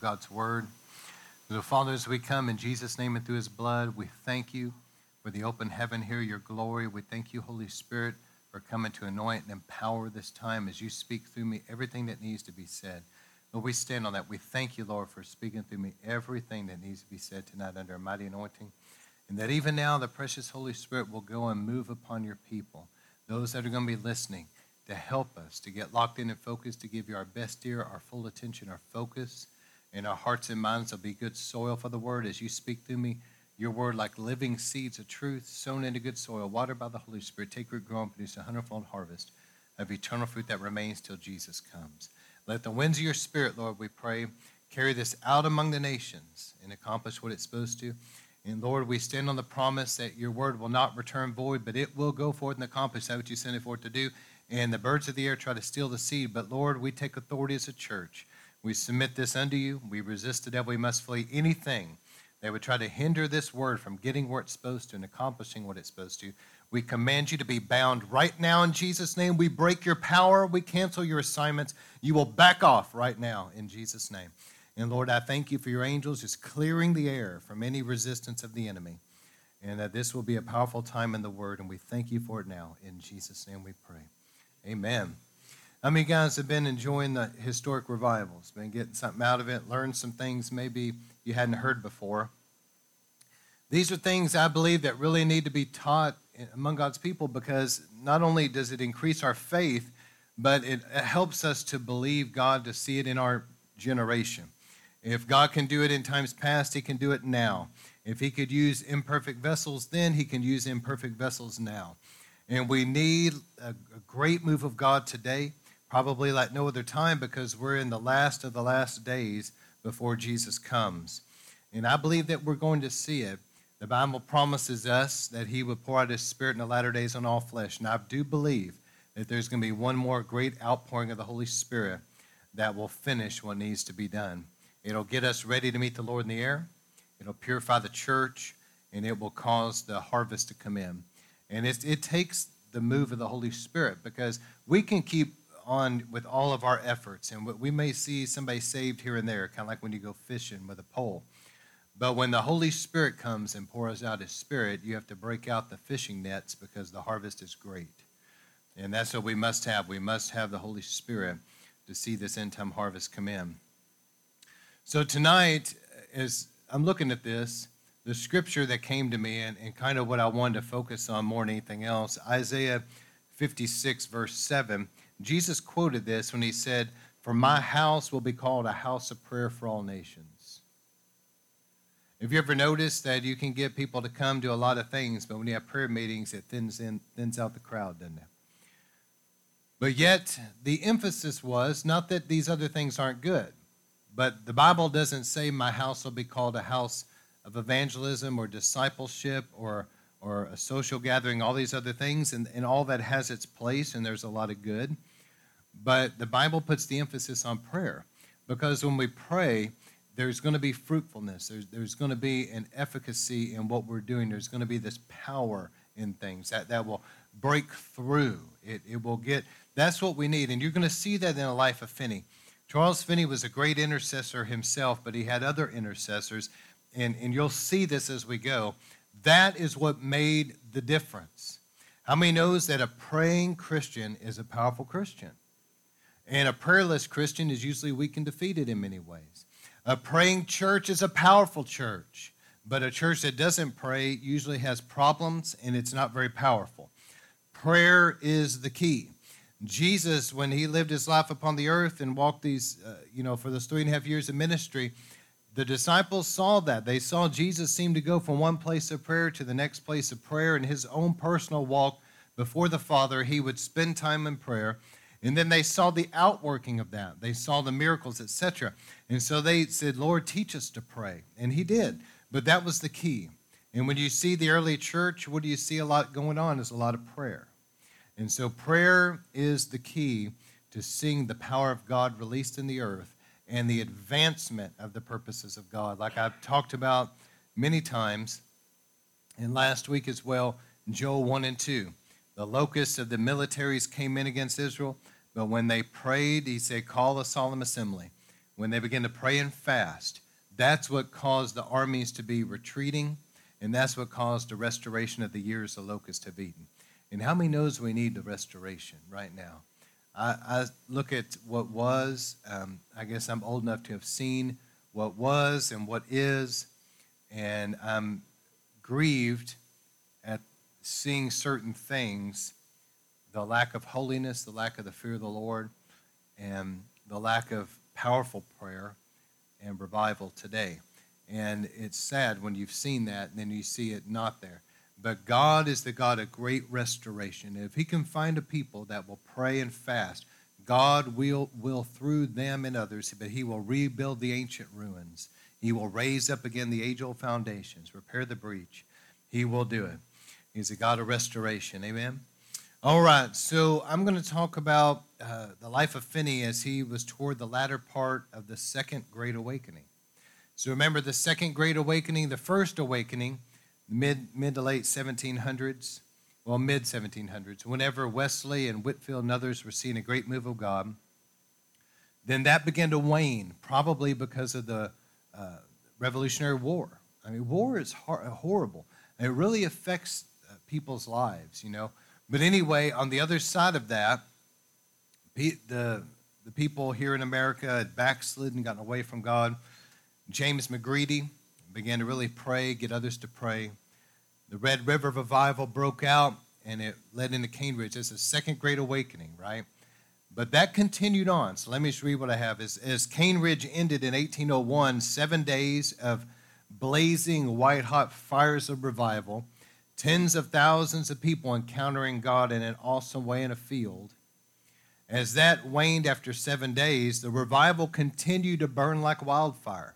God's word. So, Father, as we come in Jesus' name and through his blood, we thank you for the open heaven here, your glory. We thank you, Holy Spirit, for coming to anoint and empower this time as you speak through me everything that needs to be said. Lord, we stand on that. We thank you, Lord, for speaking through me everything that needs to be said tonight under a mighty anointing. And that even now the precious Holy Spirit will go and move upon your people, those that are going to be listening, to help us to get locked in and focused, to give you our best ear, our full attention, our focus, and our hearts and minds will be good soil for the word as you speak through me. Your word, like living seeds of truth, sown into good soil, watered by the Holy Spirit, take root, grow, and produce a hundredfold harvest of eternal fruit that remains till Jesus comes. Let the winds of your spirit, Lord, we pray, carry this out among the nations and accomplish what it's supposed to. And Lord, we stand on the promise that your word will not return void, but it will go forth and accomplish that which you sent it forth to do. And the birds of the air try to steal the seed. But Lord, we take authority as a church. We submit this unto you. We resist the devil. We must flee anything that would try to hinder this word from getting where it's supposed to and accomplishing what it's supposed to. We command you to be bound right now in Jesus' name. We break your power. We cancel your assignments. You will back off right now in Jesus' name. And Lord, I thank you for your angels just clearing the air from any resistance of the enemy. And that this will be a powerful time in the Word. And we thank you for it now. In Jesus' name we pray. Amen. How many guys have been enjoying the historic revivals? Been getting something out of it, learned some things maybe you hadn't heard before. These are things I believe that really need to be taught among God's people because not only does it increase our faith, but it helps us to believe God to see it in our generation. If God can do it in times past, He can do it now. If He could use imperfect vessels then, He can use imperfect vessels now. And we need a, a great move of God today, probably like no other time, because we're in the last of the last days before Jesus comes. And I believe that we're going to see it. The Bible promises us that He will pour out His Spirit in the latter days on all flesh. And I do believe that there's going to be one more great outpouring of the Holy Spirit that will finish what needs to be done. It'll get us ready to meet the Lord in the air, it'll purify the church, and it will cause the harvest to come in. And it, it takes the move of the Holy Spirit because we can keep on with all of our efforts. And what we may see somebody saved here and there, kind of like when you go fishing with a pole. But when the Holy Spirit comes and pours out His Spirit, you have to break out the fishing nets because the harvest is great. And that's what we must have. We must have the Holy Spirit to see this end time harvest come in. So tonight, uh, as I'm looking at this, the scripture that came to me and, and kind of what I wanted to focus on more than anything else, Isaiah 56, verse 7, Jesus quoted this when he said, For my house will be called a house of prayer for all nations. Have you ever noticed that you can get people to come to a lot of things, but when you have prayer meetings, it thins, in, thins out the crowd, doesn't it? But yet, the emphasis was not that these other things aren't good, but the Bible doesn't say my house will be called a house of evangelism or discipleship or, or a social gathering, all these other things, and, and all that has its place, and there's a lot of good. But the Bible puts the emphasis on prayer because when we pray, there's going to be fruitfulness. There's, there's going to be an efficacy in what we're doing. There's going to be this power in things that, that will break through. It, it will get, that's what we need. And you're going to see that in the life of Finney. Charles Finney was a great intercessor himself, but he had other intercessors. And, and you'll see this as we go. That is what made the difference. How many knows that a praying Christian is a powerful Christian? And a prayerless Christian is usually weak and defeated in many ways. A praying church is a powerful church, but a church that doesn't pray usually has problems and it's not very powerful. Prayer is the key. Jesus, when he lived his life upon the earth and walked these, uh, you know, for those three and a half years of ministry, the disciples saw that. They saw Jesus seem to go from one place of prayer to the next place of prayer in his own personal walk before the Father. He would spend time in prayer. And then they saw the outworking of that. They saw the miracles, etc. And so they said, Lord, teach us to pray. And he did. But that was the key. And when you see the early church, what do you see a lot going on? Is a lot of prayer. And so prayer is the key to seeing the power of God released in the earth and the advancement of the purposes of God. Like I've talked about many times, and last week as well, Joel 1 and 2. The locusts of the militaries came in against Israel, but when they prayed, he said, Call a solemn assembly. when they began to pray and fast, that's what caused the armies to be retreating, and that's what caused the restoration of the years the locusts have eaten. And how many knows we need the restoration right now? I, I look at what was. Um, I guess I'm old enough to have seen what was and what is, and I'm grieved seeing certain things the lack of holiness, the lack of the fear of the Lord, and the lack of powerful prayer and revival today. And it's sad when you've seen that and then you see it not there. But God is the God of great restoration. If He can find a people that will pray and fast, God will, will through them and others, but He will rebuild the ancient ruins. He will raise up again the age old foundations, repair the breach. He will do it. He's a God of restoration. Amen. All right, so I'm going to talk about uh, the life of Finney as he was toward the latter part of the Second Great Awakening. So remember the Second Great Awakening, the first awakening, mid mid to late 1700s, well mid 1700s. Whenever Wesley and Whitefield and others were seeing a great move of God, then that began to wane, probably because of the uh, Revolutionary War. I mean, war is hor- horrible. It really affects people's lives, you know. But anyway, on the other side of that, the, the people here in America had backslidden, gotten away from God. James McGready began to really pray, get others to pray. The Red River Revival broke out, and it led into Cane Ridge. It's a second great awakening, right? But that continued on. So let me just read what I have. As, as Cane Ridge ended in 1801, seven days of blazing white hot fires of revival tens of thousands of people encountering God in an awesome way in a field. As that waned after seven days, the revival continued to burn like wildfire.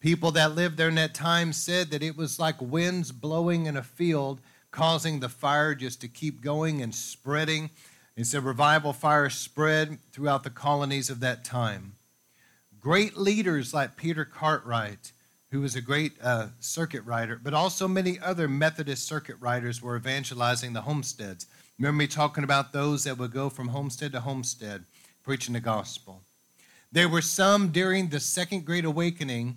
People that lived there in that time said that it was like winds blowing in a field, causing the fire just to keep going and spreading. It's a revival fire spread throughout the colonies of that time. Great leaders like Peter Cartwright who was a great uh, circuit rider, but also many other Methodist circuit riders were evangelizing the homesteads. Remember me talking about those that would go from homestead to homestead preaching the gospel. There were some during the Second Great Awakening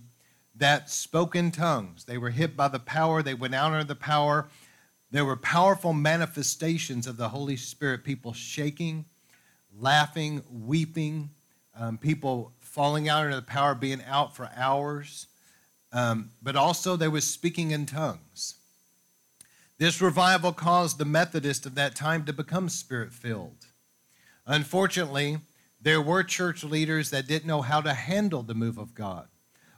that spoke in tongues. They were hit by the power, they went out under the power. There were powerful manifestations of the Holy Spirit, people shaking, laughing, weeping, um, people falling out under the power, being out for hours. Um, but also there was speaking in tongues. This revival caused the Methodists of that time to become spirit filled. Unfortunately, there were church leaders that didn't know how to handle the move of God.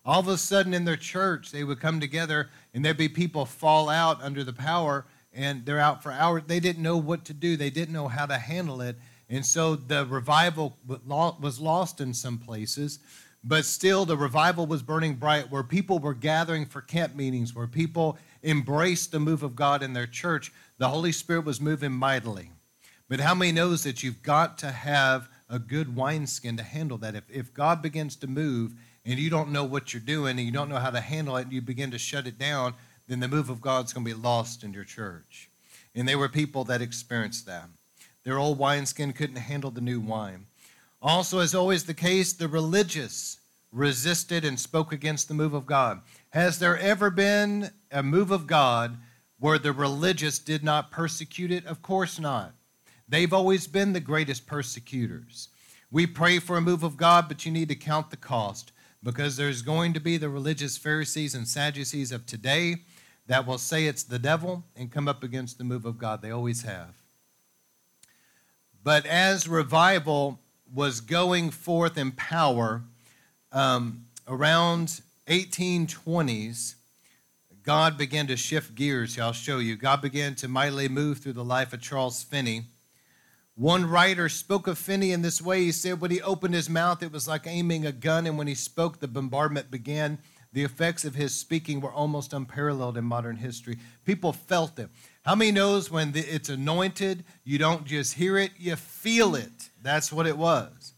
All of a sudden in their church, they would come together and there'd be people fall out under the power and they're out for hours. They didn't know what to do, they didn't know how to handle it. And so the revival was lost in some places but still the revival was burning bright where people were gathering for camp meetings where people embraced the move of god in their church. The holy spirit was moving mightily. But how many knows that you've got to have a good wineskin to handle that? If, if god begins to move and you don't know what you're doing and you don't know how to handle it and you begin to shut it down then the move of god's going to be lost in your church. And there were people that experienced that. Their old wineskin couldn't handle the new wine also, as always the case, the religious resisted and spoke against the move of God. Has there ever been a move of God where the religious did not persecute it? Of course not. They've always been the greatest persecutors. We pray for a move of God, but you need to count the cost because there's going to be the religious Pharisees and Sadducees of today that will say it's the devil and come up against the move of God. They always have. But as revival was going forth in power um, around 1820s, God began to shift gears. I'll show you. God began to mightily move through the life of Charles Finney. One writer spoke of Finney in this way. He said, when he opened his mouth, it was like aiming a gun, and when he spoke, the bombardment began. The effects of his speaking were almost unparalleled in modern history. People felt it. How many knows when it's anointed, you don't just hear it, you feel it? That's what it was.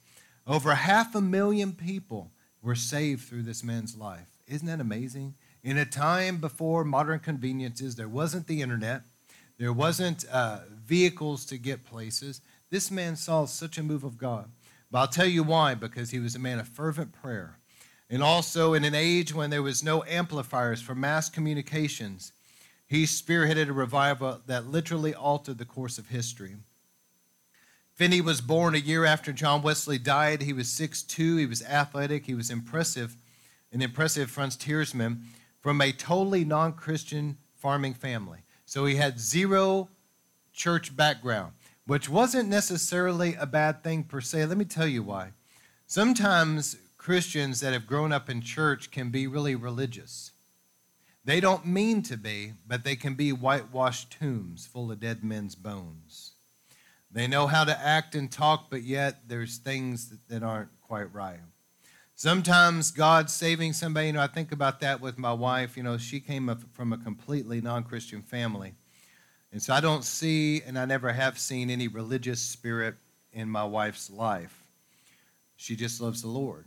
Over half a million people were saved through this man's life. Isn't that amazing? In a time before modern conveniences, there wasn't the internet, there wasn't uh, vehicles to get places. This man saw such a move of God. But I'll tell you why because he was a man of fervent prayer. And also, in an age when there was no amplifiers for mass communications, he spearheaded a revival that literally altered the course of history. Finney was born a year after John Wesley died. He was 6'2, he was athletic, he was impressive, an impressive frontiersman from a totally non Christian farming family. So he had zero church background, which wasn't necessarily a bad thing per se. Let me tell you why. Sometimes Christians that have grown up in church can be really religious. They don't mean to be, but they can be whitewashed tombs full of dead men's bones. They know how to act and talk, but yet there's things that aren't quite right. Sometimes God's saving somebody. You know, I think about that with my wife. You know, she came from a completely non Christian family. And so I don't see, and I never have seen, any religious spirit in my wife's life. She just loves the Lord.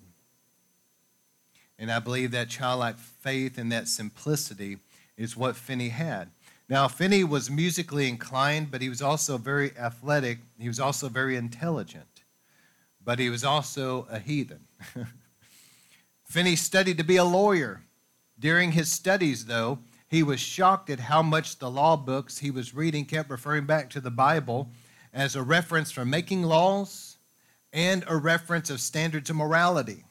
And I believe that childlike faith and that simplicity is what Finney had. Now, Finney was musically inclined, but he was also very athletic. He was also very intelligent, but he was also a heathen. Finney studied to be a lawyer. During his studies, though, he was shocked at how much the law books he was reading kept referring back to the Bible as a reference for making laws and a reference of standards of morality.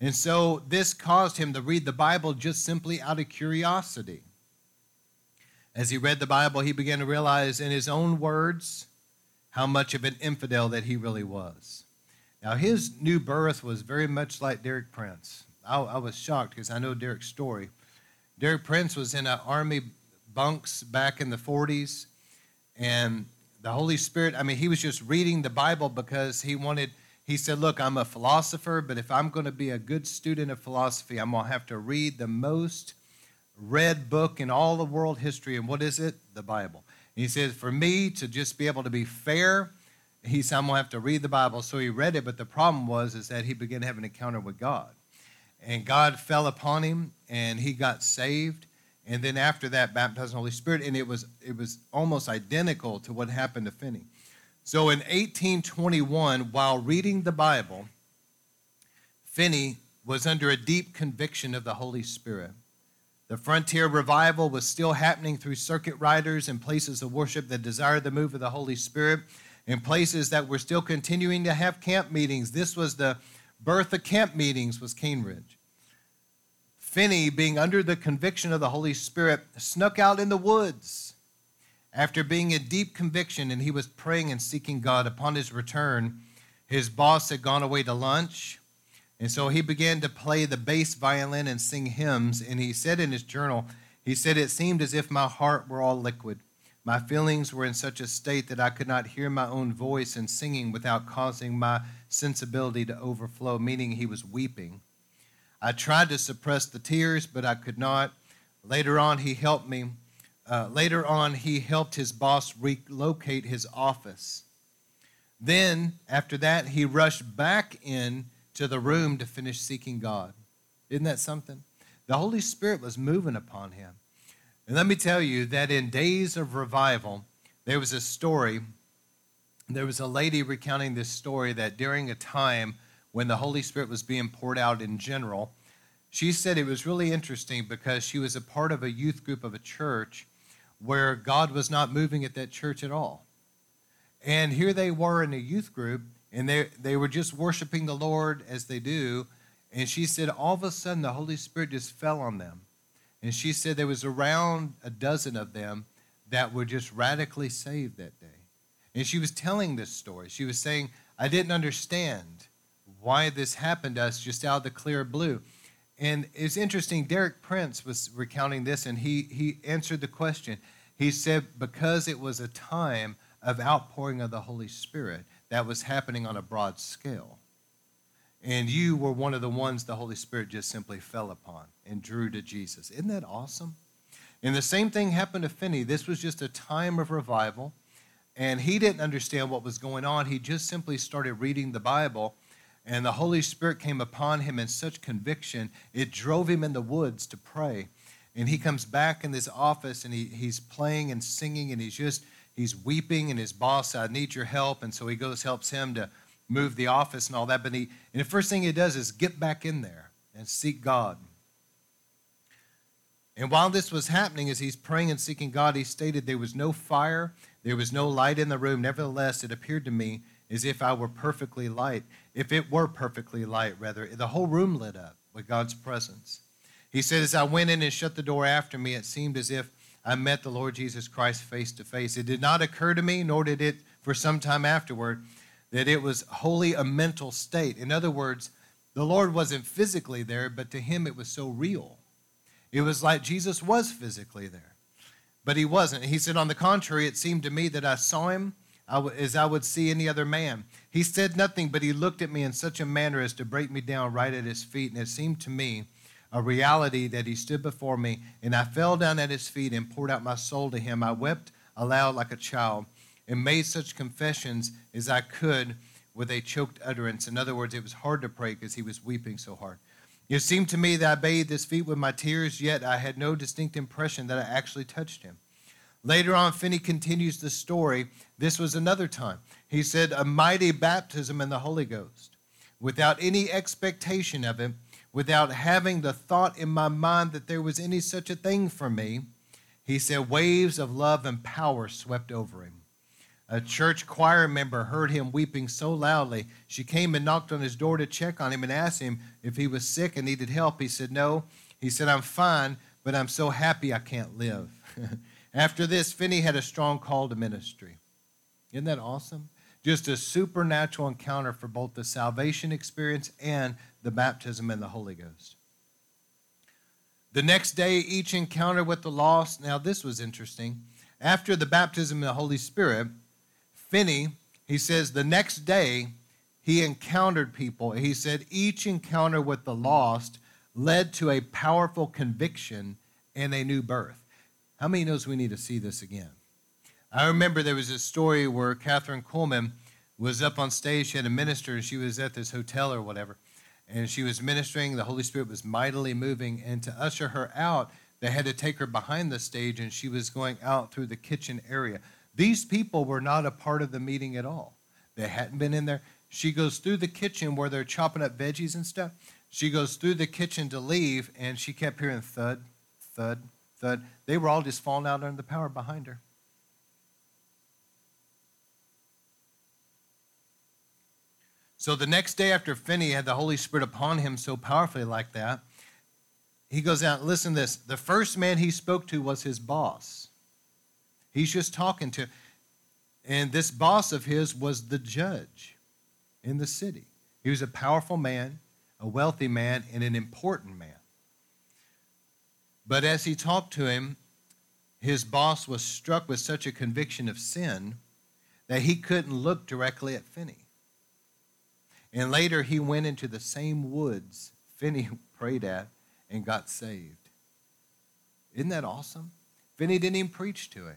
And so this caused him to read the Bible just simply out of curiosity. As he read the Bible, he began to realize in his own words how much of an infidel that he really was. Now, his new birth was very much like Derek Prince. I, I was shocked because I know Derek's story. Derek Prince was in an army bunks back in the 40s, and the Holy Spirit, I mean, he was just reading the Bible because he wanted – he said, Look, I'm a philosopher, but if I'm going to be a good student of philosophy, I'm going to have to read the most read book in all of world history. And what is it? The Bible. And he says, For me to just be able to be fair, he said, I'm going to have to read the Bible. So he read it, but the problem was is that he began to have an encounter with God. And God fell upon him, and he got saved. And then after that, baptized in the Holy Spirit. And it was, it was almost identical to what happened to Finney. So in 1821, while reading the Bible, Finney was under a deep conviction of the Holy Spirit. The frontier revival was still happening through circuit riders and places of worship that desired the move of the Holy Spirit, and places that were still continuing to have camp meetings. This was the birth of camp meetings was Cane Ridge. Finney, being under the conviction of the Holy Spirit, snuck out in the woods after being in deep conviction and he was praying and seeking God upon his return, his boss had gone away to lunch. And so he began to play the bass violin and sing hymns. And he said in his journal, he said, It seemed as if my heart were all liquid. My feelings were in such a state that I could not hear my own voice in singing without causing my sensibility to overflow, meaning he was weeping. I tried to suppress the tears, but I could not. Later on, he helped me uh, later on, he helped his boss relocate his office. Then, after that, he rushed back in to the room to finish seeking God. Isn't that something? The Holy Spirit was moving upon him. And let me tell you that in days of revival, there was a story. There was a lady recounting this story that during a time when the Holy Spirit was being poured out in general, she said it was really interesting because she was a part of a youth group of a church where God was not moving at that church at all. And here they were in a youth group, and they, they were just worshiping the Lord as they do. And she said, all of a sudden, the Holy Spirit just fell on them. And she said there was around a dozen of them that were just radically saved that day. And she was telling this story. She was saying, I didn't understand why this happened to us just out of the clear blue. And it's interesting, Derek Prince was recounting this, and he, he answered the question. He said, because it was a time of outpouring of the Holy Spirit that was happening on a broad scale. And you were one of the ones the Holy Spirit just simply fell upon and drew to Jesus. Isn't that awesome? And the same thing happened to Finney. This was just a time of revival, and he didn't understand what was going on. He just simply started reading the Bible and the Holy Spirit came upon him in such conviction, it drove him in the woods to pray. And he comes back in this office and he, he's playing and singing and he's just, he's weeping. And his boss, I need your help. And so he goes, helps him to move the office and all that. But he, and the first thing he does is get back in there and seek God. And while this was happening, as he's praying and seeking God, he stated there was no fire, there was no light in the room. Nevertheless, it appeared to me as if I were perfectly light, if it were perfectly light, rather. The whole room lit up with God's presence. He said, As I went in and shut the door after me, it seemed as if I met the Lord Jesus Christ face to face. It did not occur to me, nor did it for some time afterward, that it was wholly a mental state. In other words, the Lord wasn't physically there, but to him it was so real. It was like Jesus was physically there, but he wasn't. He said, On the contrary, it seemed to me that I saw him as I would see any other man. He said nothing, but he looked at me in such a manner as to break me down right at his feet. And it seemed to me a reality that he stood before me, and I fell down at his feet and poured out my soul to him. I wept aloud like a child and made such confessions as I could with a choked utterance. In other words, it was hard to pray because he was weeping so hard. It seemed to me that I bathed his feet with my tears, yet I had no distinct impression that I actually touched him. Later on, Finney continues the story. This was another time. He said, A mighty baptism in the Holy Ghost. Without any expectation of it, without having the thought in my mind that there was any such a thing for me, he said, waves of love and power swept over him. A church choir member heard him weeping so loudly. She came and knocked on his door to check on him and asked him if he was sick and needed help. He said, No. He said, I'm fine, but I'm so happy I can't live. After this, Finney had a strong call to ministry. Isn't that awesome? Just a supernatural encounter for both the salvation experience and the baptism in the Holy Ghost. The next day, each encounter with the lost. Now, this was interesting. After the baptism in the Holy Spirit, Finney, he says the next day he encountered people. He said each encounter with the lost led to a powerful conviction and a new birth. How many knows we need to see this again? I remember there was a story where Kathryn Kuhlman was up on stage. She had a minister, and she was at this hotel or whatever, and she was ministering. The Holy Spirit was mightily moving, and to usher her out, they had to take her behind the stage, and she was going out through the kitchen area. These people were not a part of the meeting at all. They hadn't been in there. She goes through the kitchen where they're chopping up veggies and stuff. She goes through the kitchen to leave, and she kept hearing thud, thud, thud. They were all just falling out under the power behind her. So the next day after Finney had the Holy Spirit upon him so powerfully like that, he goes out, listen to this. The first man he spoke to was his boss. He's just talking to, and this boss of his was the judge in the city. He was a powerful man, a wealthy man, and an important man. But as he talked to him, his boss was struck with such a conviction of sin that he couldn't look directly at Finney. And later he went into the same woods Finney prayed at and got saved. Isn't that awesome? Finney didn't even preach to him.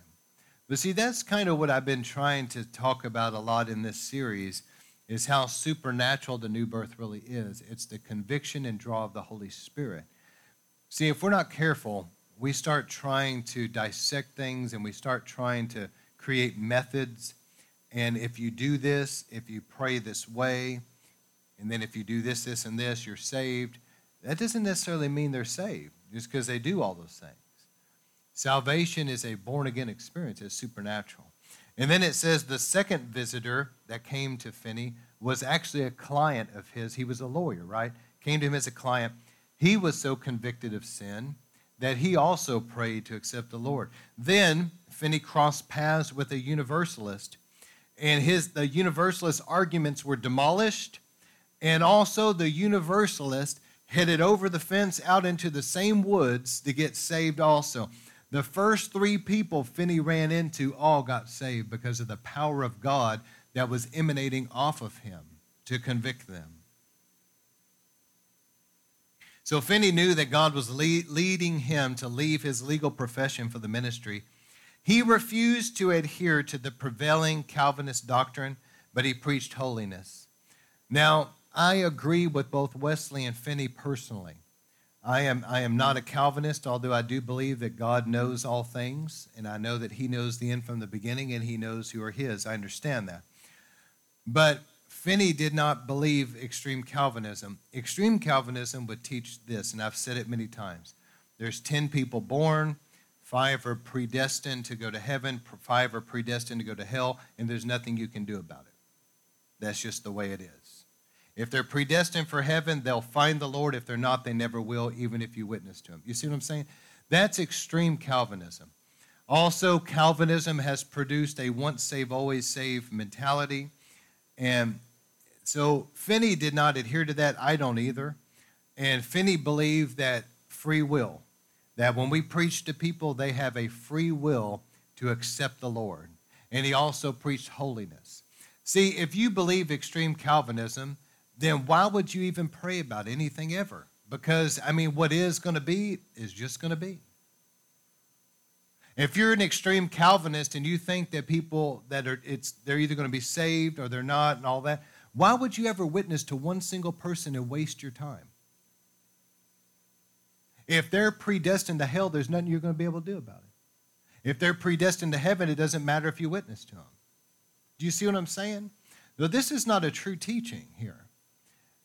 But see, that's kind of what I've been trying to talk about a lot in this series is how supernatural the new birth really is. It's the conviction and draw of the Holy Spirit. See, if we're not careful, we start trying to dissect things and we start trying to create methods. And if you do this, if you pray this way, and then if you do this, this, and this, you're saved. That doesn't necessarily mean they're saved just because they do all those things. Salvation is a born again experience, it's supernatural. And then it says the second visitor that came to Finney was actually a client of his. He was a lawyer, right? Came to him as a client. He was so convicted of sin that he also prayed to accept the Lord. Then Finney crossed paths with a universalist, and his the universalist arguments were demolished, and also the universalist headed over the fence out into the same woods to get saved also. The first three people Finney ran into all got saved because of the power of God that was emanating off of him to convict them. So Finney knew that God was leading him to leave his legal profession for the ministry. He refused to adhere to the prevailing Calvinist doctrine, but he preached holiness. Now, I agree with both Wesley and Finney personally. I am, I am not a Calvinist, although I do believe that God knows all things, and I know that He knows the end from the beginning, and He knows who are His. I understand that. But Finney did not believe extreme Calvinism. Extreme Calvinism would teach this, and I've said it many times. There's 10 people born, five are predestined to go to heaven, five are predestined to go to hell, and there's nothing you can do about it. That's just the way it is. If they're predestined for heaven, they'll find the Lord. If they're not, they never will, even if you witness to them. You see what I'm saying? That's extreme Calvinism. Also, Calvinism has produced a once save, always save mentality. And so Finney did not adhere to that. I don't either. And Finney believed that free will, that when we preach to people, they have a free will to accept the Lord. And he also preached holiness. See, if you believe extreme Calvinism, then why would you even pray about anything ever? Because, I mean, what is going to be is just going to be. If you're an extreme Calvinist and you think that people that are it's they're either going to be saved or they're not and all that, why would you ever witness to one single person and waste your time? If they're predestined to hell, there's nothing you're going to be able to do about it. If they're predestined to heaven, it doesn't matter if you witness to them. Do you see what I'm saying? Well, this is not a true teaching here.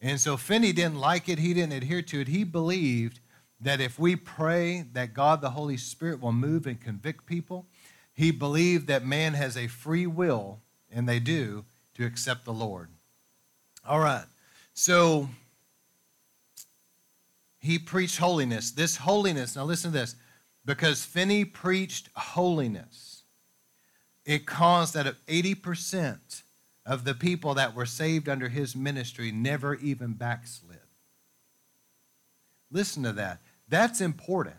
And so Finney didn't like it, he didn't adhere to it. He believed that if we pray that God the Holy Spirit will move and convict people, he believed that man has a free will, and they do, to accept the Lord. All right. So he preached holiness. This holiness, now listen to this, because Finney preached holiness, it caused that 80% of the people that were saved under his ministry never even backslid. Listen to that. That's important.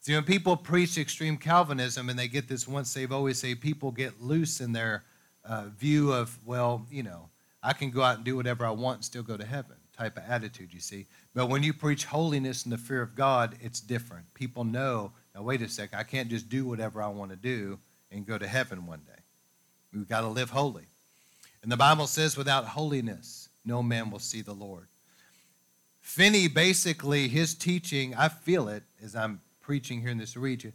See, when people preach extreme Calvinism and they get this once saved, always say people get loose in their uh, view of, well, you know, I can go out and do whatever I want and still go to heaven type of attitude, you see. But when you preach holiness and the fear of God, it's different. People know, now wait a second, I can't just do whatever I want to do and go to heaven one day. We've got to live holy. And the Bible says, without holiness, no man will see the Lord. Finney basically, his teaching, I feel it as I'm preaching here in this region,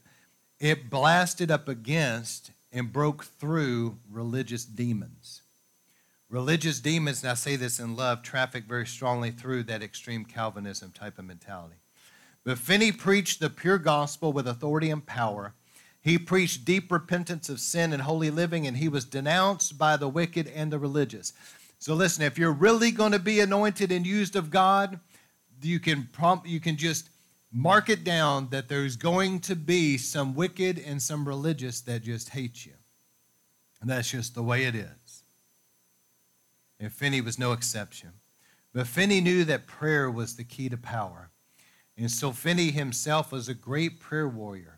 it blasted up against and broke through religious demons. Religious demons, and I say this in love, traffic very strongly through that extreme Calvinism type of mentality. But Finney preached the pure gospel with authority and power. He preached deep repentance of sin and holy living, and he was denounced by the wicked and the religious. So listen, if you're really going to be anointed and used of God, you can prompt, you can just mark it down that there's going to be some wicked and some religious that just hate you. And that's just the way it is. And Finney was no exception. But Finney knew that prayer was the key to power. And so Finney himself was a great prayer warrior.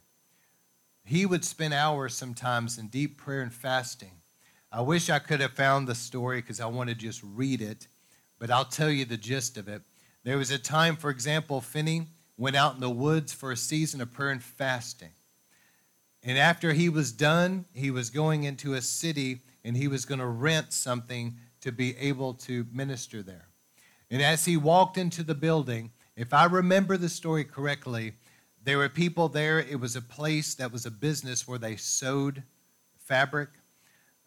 He would spend hours sometimes in deep prayer and fasting. I wish I could have found the story because I want to just read it, but I'll tell you the gist of it. There was a time, for example, Finney went out in the woods for a season of prayer and fasting. And after he was done, he was going into a city and he was going to rent something to be able to minister there. And as he walked into the building, if I remember the story correctly, there were people there. It was a place that was a business where they sewed fabric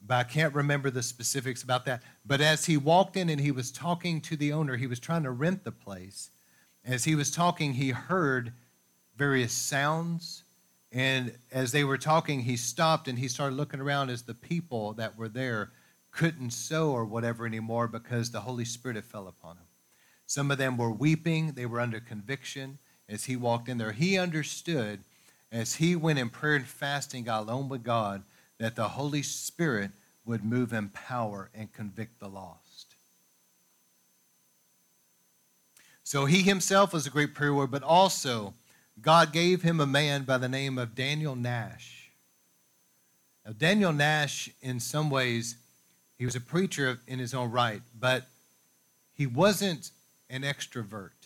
but I can't remember the specifics about that. But as he walked in and he was talking to the owner, he was trying to rent the place. As he was talking, he heard various sounds. And as they were talking, he stopped and he started looking around as the people that were there couldn't sew or whatever anymore because the Holy Spirit had fell upon them. Some of them were weeping, they were under conviction as he walked in there. He understood as he went in prayer and fasting, alone with God that the Holy Spirit would move in power and convict the lost. So he himself was a great prayer warrior, but also God gave him a man by the name of Daniel Nash. Now, Daniel Nash, in some ways, he was a preacher in his own right, but he wasn't an extrovert.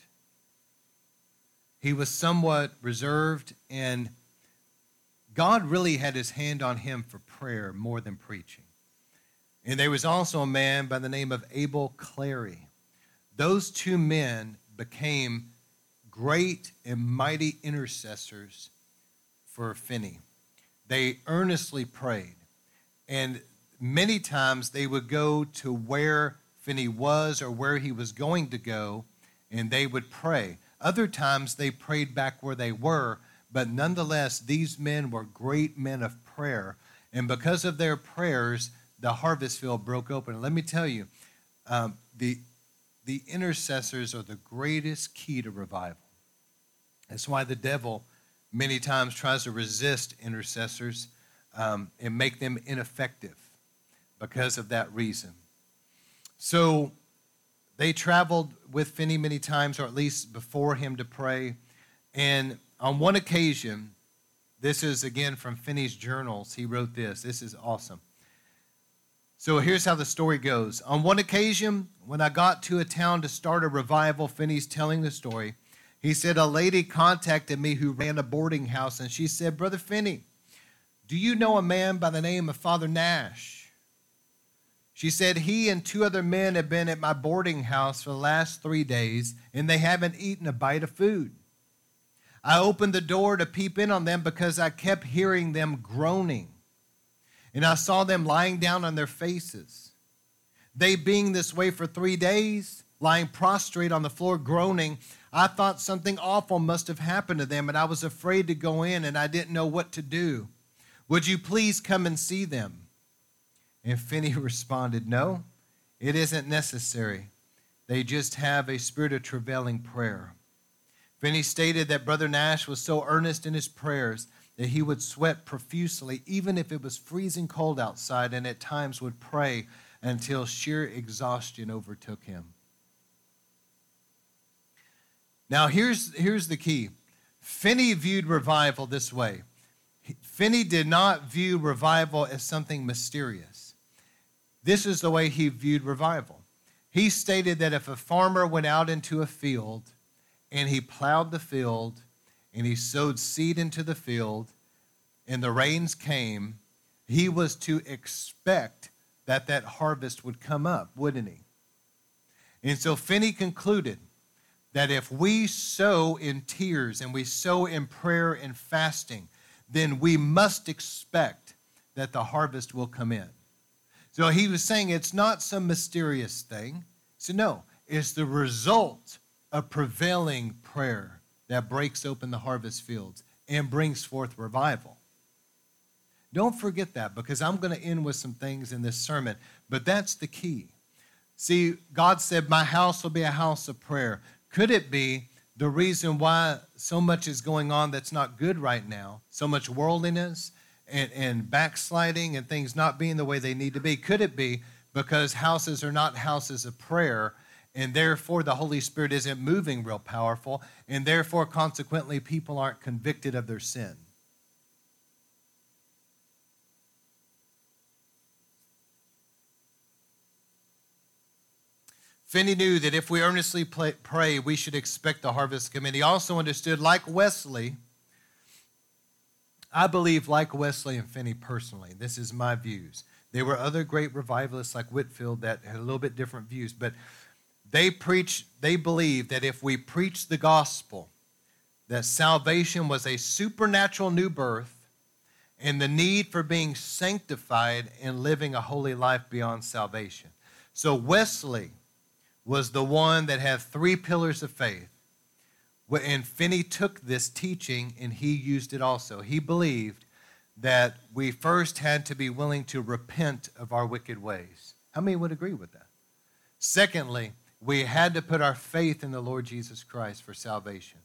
He was somewhat reserved and God really had his hand on him for prayer more than preaching. And there was also a man by the name of Abel Clary. Those two men became great and mighty intercessors for Finney. They earnestly prayed. And many times they would go to where Finney was or where he was going to go, and they would pray. Other times they prayed back where they were, but nonetheless, these men were great men of prayer. And because of their prayers, the harvest field broke open. let me tell you, um, the, the intercessors are the greatest key to revival. That's why the devil many times tries to resist intercessors um, and make them ineffective because of that reason. So they traveled with Finney many times, or at least before him to pray. And on one occasion, this is again from Finney's journals, he wrote this. This is awesome. So here's how the story goes. On one occasion, when I got to a town to start a revival, Finney's telling the story. He said, A lady contacted me who ran a boarding house, and she said, Brother Finney, do you know a man by the name of Father Nash? She said, He and two other men have been at my boarding house for the last three days, and they haven't eaten a bite of food. I opened the door to peep in on them because I kept hearing them groaning, and I saw them lying down on their faces. They being this way for three days, lying prostrate on the floor, groaning, I thought something awful must have happened to them, and I was afraid to go in, and I didn't know what to do. Would you please come and see them? And Finney responded, No, it isn't necessary. They just have a spirit of travailing prayer. Finney stated that Brother Nash was so earnest in his prayers that he would sweat profusely, even if it was freezing cold outside, and at times would pray until sheer exhaustion overtook him. Now, here's, here's the key Finney viewed revival this way Finney did not view revival as something mysterious. This is the way he viewed revival. He stated that if a farmer went out into a field and he plowed the field and he sowed seed into the field and the rains came, he was to expect that that harvest would come up, wouldn't he? And so Finney concluded that if we sow in tears and we sow in prayer and fasting, then we must expect that the harvest will come in. So he was saying it's not some mysterious thing. So, no, it's the result of prevailing prayer that breaks open the harvest fields and brings forth revival. Don't forget that because I'm going to end with some things in this sermon, but that's the key. See, God said, My house will be a house of prayer. Could it be the reason why so much is going on that's not good right now, so much worldliness and, and backsliding and things not being the way they need to be? Could it be because houses are not houses of prayer, and therefore the Holy Spirit isn't moving real powerful, and therefore, consequently, people aren't convicted of their sin? Finney knew that if we earnestly pray, we should expect the harvest in. He also understood, like Wesley, I believe, like Wesley and Finney personally, this is my views. There were other great revivalists like Whitefield that had a little bit different views, but they preach, they believe that if we preach the gospel, that salvation was a supernatural new birth and the need for being sanctified and living a holy life beyond salvation. So Wesley was the one that had three pillars of faith. And Finney took this teaching and he used it also. He believed that we first had to be willing to repent of our wicked ways. How many would agree with that? Secondly, we had to put our faith in the Lord Jesus Christ for salvation.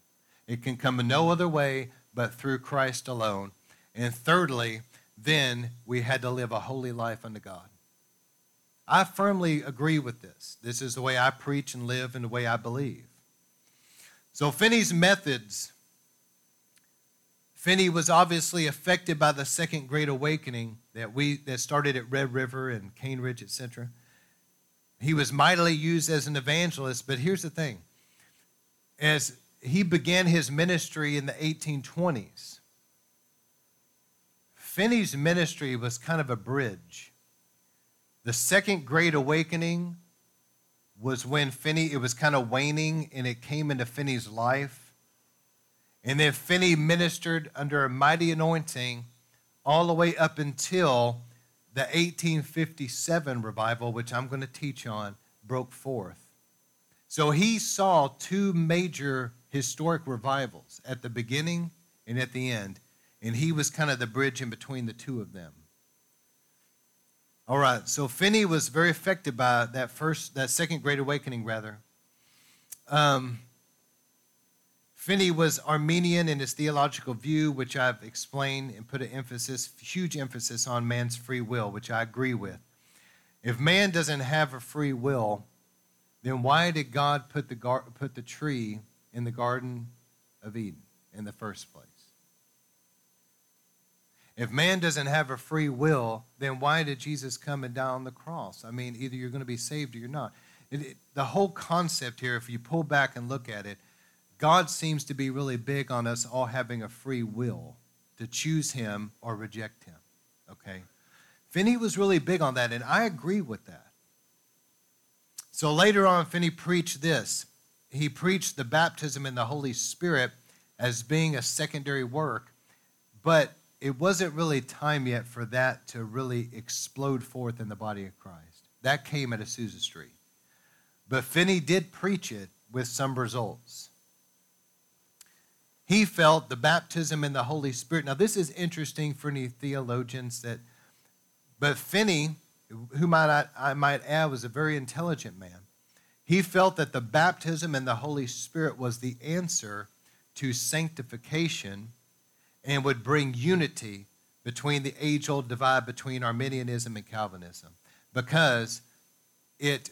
It can come no other way but through Christ alone. And thirdly, then we had to live a holy life unto God. I firmly agree with this. This is the way I preach and live and the way I believe. So, Finney's methods. Finney was obviously affected by the Second Great Awakening that we that started at Red River and Cane Ridge, etc. He was mightily used as an evangelist, but here's the thing: as he began his ministry in the 1820s, Finney's ministry was kind of a bridge the second great awakening was when Finney, it was kind of waning and it came into Finney's life. And then Finney ministered under a mighty anointing all the way up until the 1857 revival, which I'm going to teach on, broke forth. So he saw two major historic revivals at the beginning and at the end, and he was kind of the bridge in between the two of them. All right, so Finney was very affected by that first, that second Great Awakening, rather. Um, Finney was Arminian in his theological view, which I've explained and put an emphasis, huge emphasis on man's free will, which I agree with. If man doesn't have a free will, then why did God put the, gar- put the tree in the Garden of Eden in the first place? If man doesn't have a free will, then why did Jesus come and die on the cross? I mean, either you're going to be saved or you're not. It, it, the whole concept here, if you pull back and look at it, God seems to be really big on us all having a free will to choose Him or reject Him. Okay? Finney was really big on that, and I agree with that. So later on, Finney preached this. He preached the baptism in the Holy Spirit as being a secondary work, but it wasn't really time yet for that to really explode forth in the body of Christ. That came at Azusa Street. But Finney did preach it with some results. He felt the baptism in the Holy Spirit. Now, this is interesting for any theologians that, but Finney, who might I, I might add was a very intelligent man, he felt that the baptism in the Holy Spirit was the answer to sanctification and would bring unity between the age old divide between Arminianism and Calvinism because it,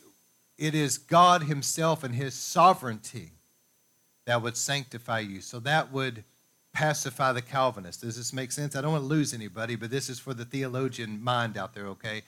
it is God Himself and His sovereignty that would sanctify you. So that would pacify the Calvinists. Does this make sense? I don't want to lose anybody, but this is for the theologian mind out there, okay?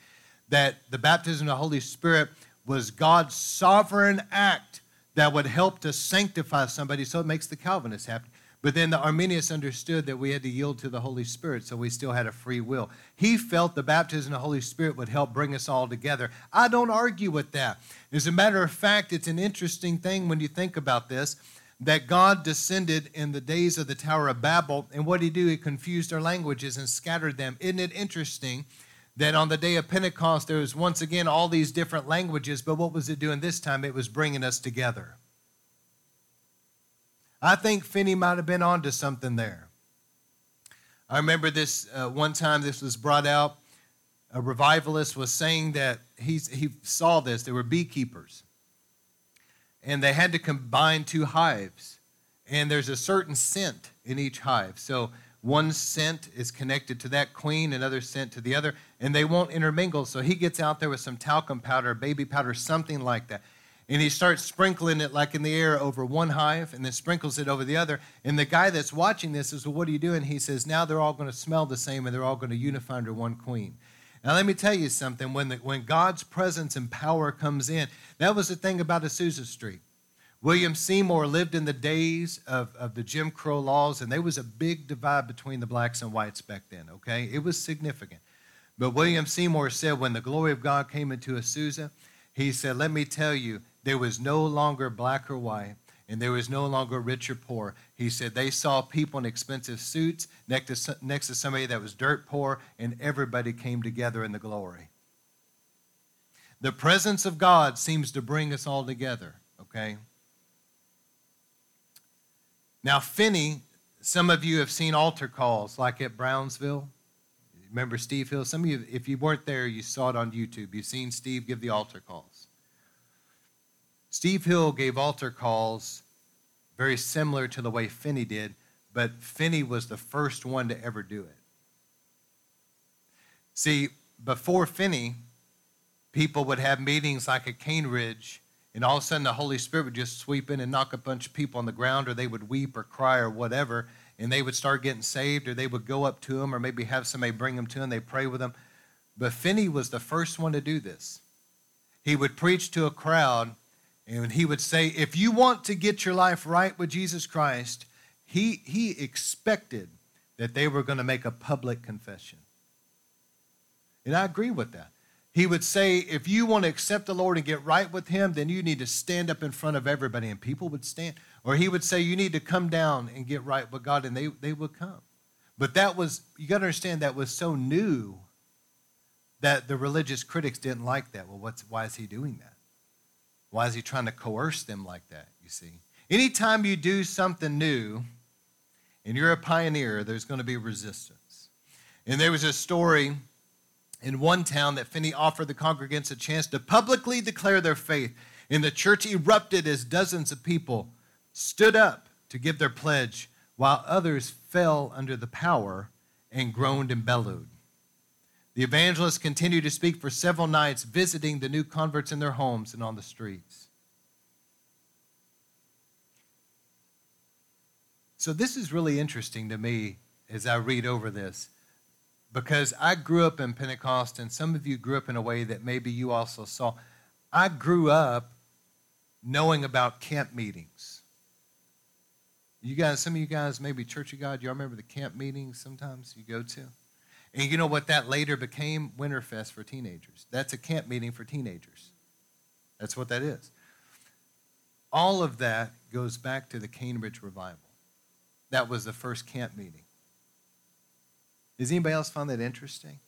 That the baptism of the Holy Spirit was God's sovereign act that would help to sanctify somebody, so it makes the Calvinists happy. But then the Arminians understood that we had to yield to the Holy Spirit, so we still had a free will. He felt the baptism of the Holy Spirit would help bring us all together. I don't argue with that. As a matter of fact, it's an interesting thing when you think about this that God descended in the days of the Tower of Babel, and what did he do? He confused our languages and scattered them. Isn't it interesting that on the day of Pentecost there was once again all these different languages, but what was it doing this time? It was bringing us together. I think Finney might have been onto something there. I remember this uh, one time this was brought out. A revivalist was saying that he's, he saw this. There were beekeepers, and they had to combine two hives, and there's a certain scent in each hive. So one scent is connected to that queen, another scent to the other, and they won't intermingle. So he gets out there with some talcum powder, baby powder, something like that and he starts sprinkling it like in the air over one hive and then sprinkles it over the other. And the guy that's watching this says, Well, what are you doing? He says, Now they're all going to smell the same and they're all going to unify under one queen. Now, let me tell you something. When, the, when God's presence and power comes in, that was the thing about Azusa Street. William Seymour lived in the days of, of the Jim Crow laws, and there was a big divide between the blacks and whites back then, okay? It was significant. But William Seymour said when the glory of God came into Azusa, he said, Let me tell you, there was no longer black or white, and there was no longer rich or poor. He said they saw people in expensive suits next to, next to somebody that was dirt poor, and everybody came together in the glory. The presence of God seems to bring us all together, okay? Now, Finney, some of you have seen altar calls like at Brownsville. Remember Steve Hill? Some of you, if you weren't there, you saw it on YouTube. You've seen Steve give the altar calls. Steve Hill gave altar calls very similar to the way Finney did, but Finney was the first one to ever do it. See, before Finney, people would have meetings like at Cane Ridge, and all of a sudden the Holy Spirit would just sweep in and knock a bunch of people on the ground, or they would weep or cry or whatever, and they would start getting saved, or they would go up to him, or maybe have somebody bring them to him, and they pray with them. But Finney was the first one to do this. He would preach to a crowd and he would say, if you want to get your life right with Jesus Christ, he, he expected that they were going to make a public confession. And I agree with that. He would say, if you want to accept the Lord and get right with Him, then you need to stand up in front of everybody, and people would stand. Or he would say, you need to come down and get right with God, and they, they would come. But that was, you got to understand, that was so new that the religious critics didn't like that. Well, what's, why is he doing that? Why is he trying to coerce them like that, you see? Anytime you do something new and you're a pioneer, there's going to be resistance. And there was a story in one town that Finney offered the congregants a chance to publicly declare their faith. And the church erupted as dozens of people stood up to give their pledge, while others fell under the power and groaned and bellowed. The evangelists continued to speak for several nights, visiting the new converts in their homes and on the streets. So, this is really interesting to me as I read over this because I grew up in Pentecost, and some of you grew up in a way that maybe you also saw. I grew up knowing about camp meetings. You guys, some of you guys, maybe Church of God, y'all remember the camp meetings sometimes you go to? And you know what that later became? Winterfest for teenagers. That's a camp meeting for teenagers. That's what that is. All of that goes back to the Cane Ridge Revival. That was the first camp meeting. Does anybody else find that interesting?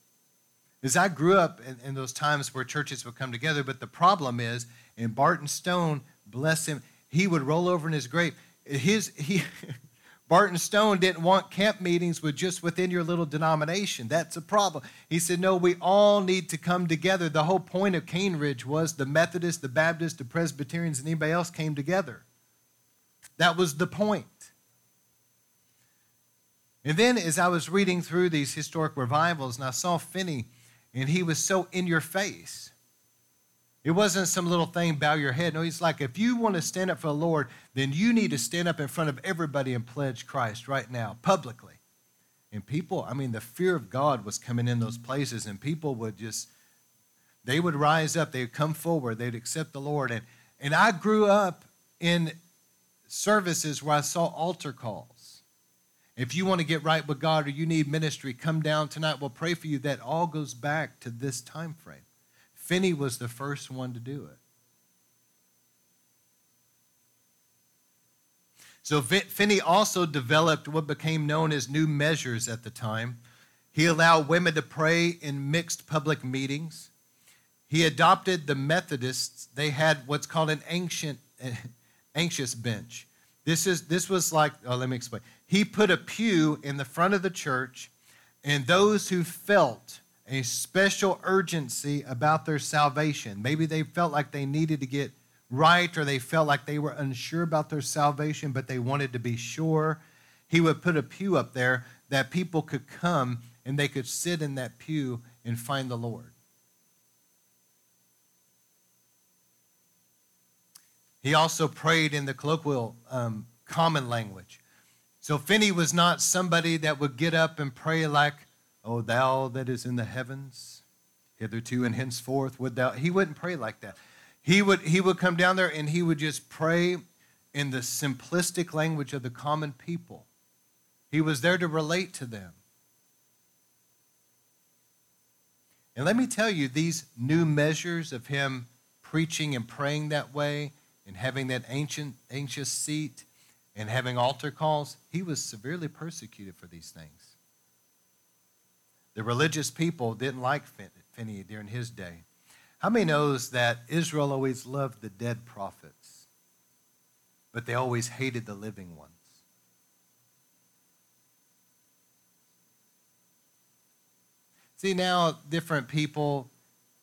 As I grew up in, in, those times where churches would come together, but the problem is, and Barton Stone, bless him, he would roll over in his grave. His, he, Barton Stone didn't want camp meetings with just within your little denomination. That's a problem. He said, no, we all need to come together. The whole point of Cane Ridge was the Methodists, the Baptists, the Presbyterians, and anybody else came together. That was the point. And then as I was reading through these historic revivals, and I saw Finney, and he was so in your face. It wasn't some little thing, bow your head. No, he's like, if you want to stand up for the Lord, then you need to stand up in front of everybody and pledge Christ right now, publicly. And people, I mean, the fear of God was coming in those places, and people would just, they would rise up, they would come forward, they'd accept the Lord. And, and I grew up in services where I saw altar calls. If you want to get right with God or you need ministry, come down tonight. We'll pray for you. That all goes back to this time frame. Finney was the first one to do it. So Finney also developed what became known as new measures at the time. He allowed women to pray in mixed public meetings. He adopted the Methodists. They had what's called an ancient, anxious bench. This, is, this was like, oh, let me explain. He put a pew in the front of the church, and those who felt a special urgency about their salvation. Maybe they felt like they needed to get right or they felt like they were unsure about their salvation, but they wanted to be sure. He would put a pew up there that people could come and they could sit in that pew and find the Lord. He also prayed in the colloquial um, common language. So Finney was not somebody that would get up and pray like O thou that is in the heavens, hitherto and henceforth would thou. He wouldn't pray like that. He would, he would come down there and he would just pray in the simplistic language of the common people. He was there to relate to them. And let me tell you, these new measures of him preaching and praying that way and having that ancient, anxious seat and having altar calls, he was severely persecuted for these things. The religious people didn't like Finney during his day. How many knows that Israel always loved the dead prophets, but they always hated the living ones? See, now different people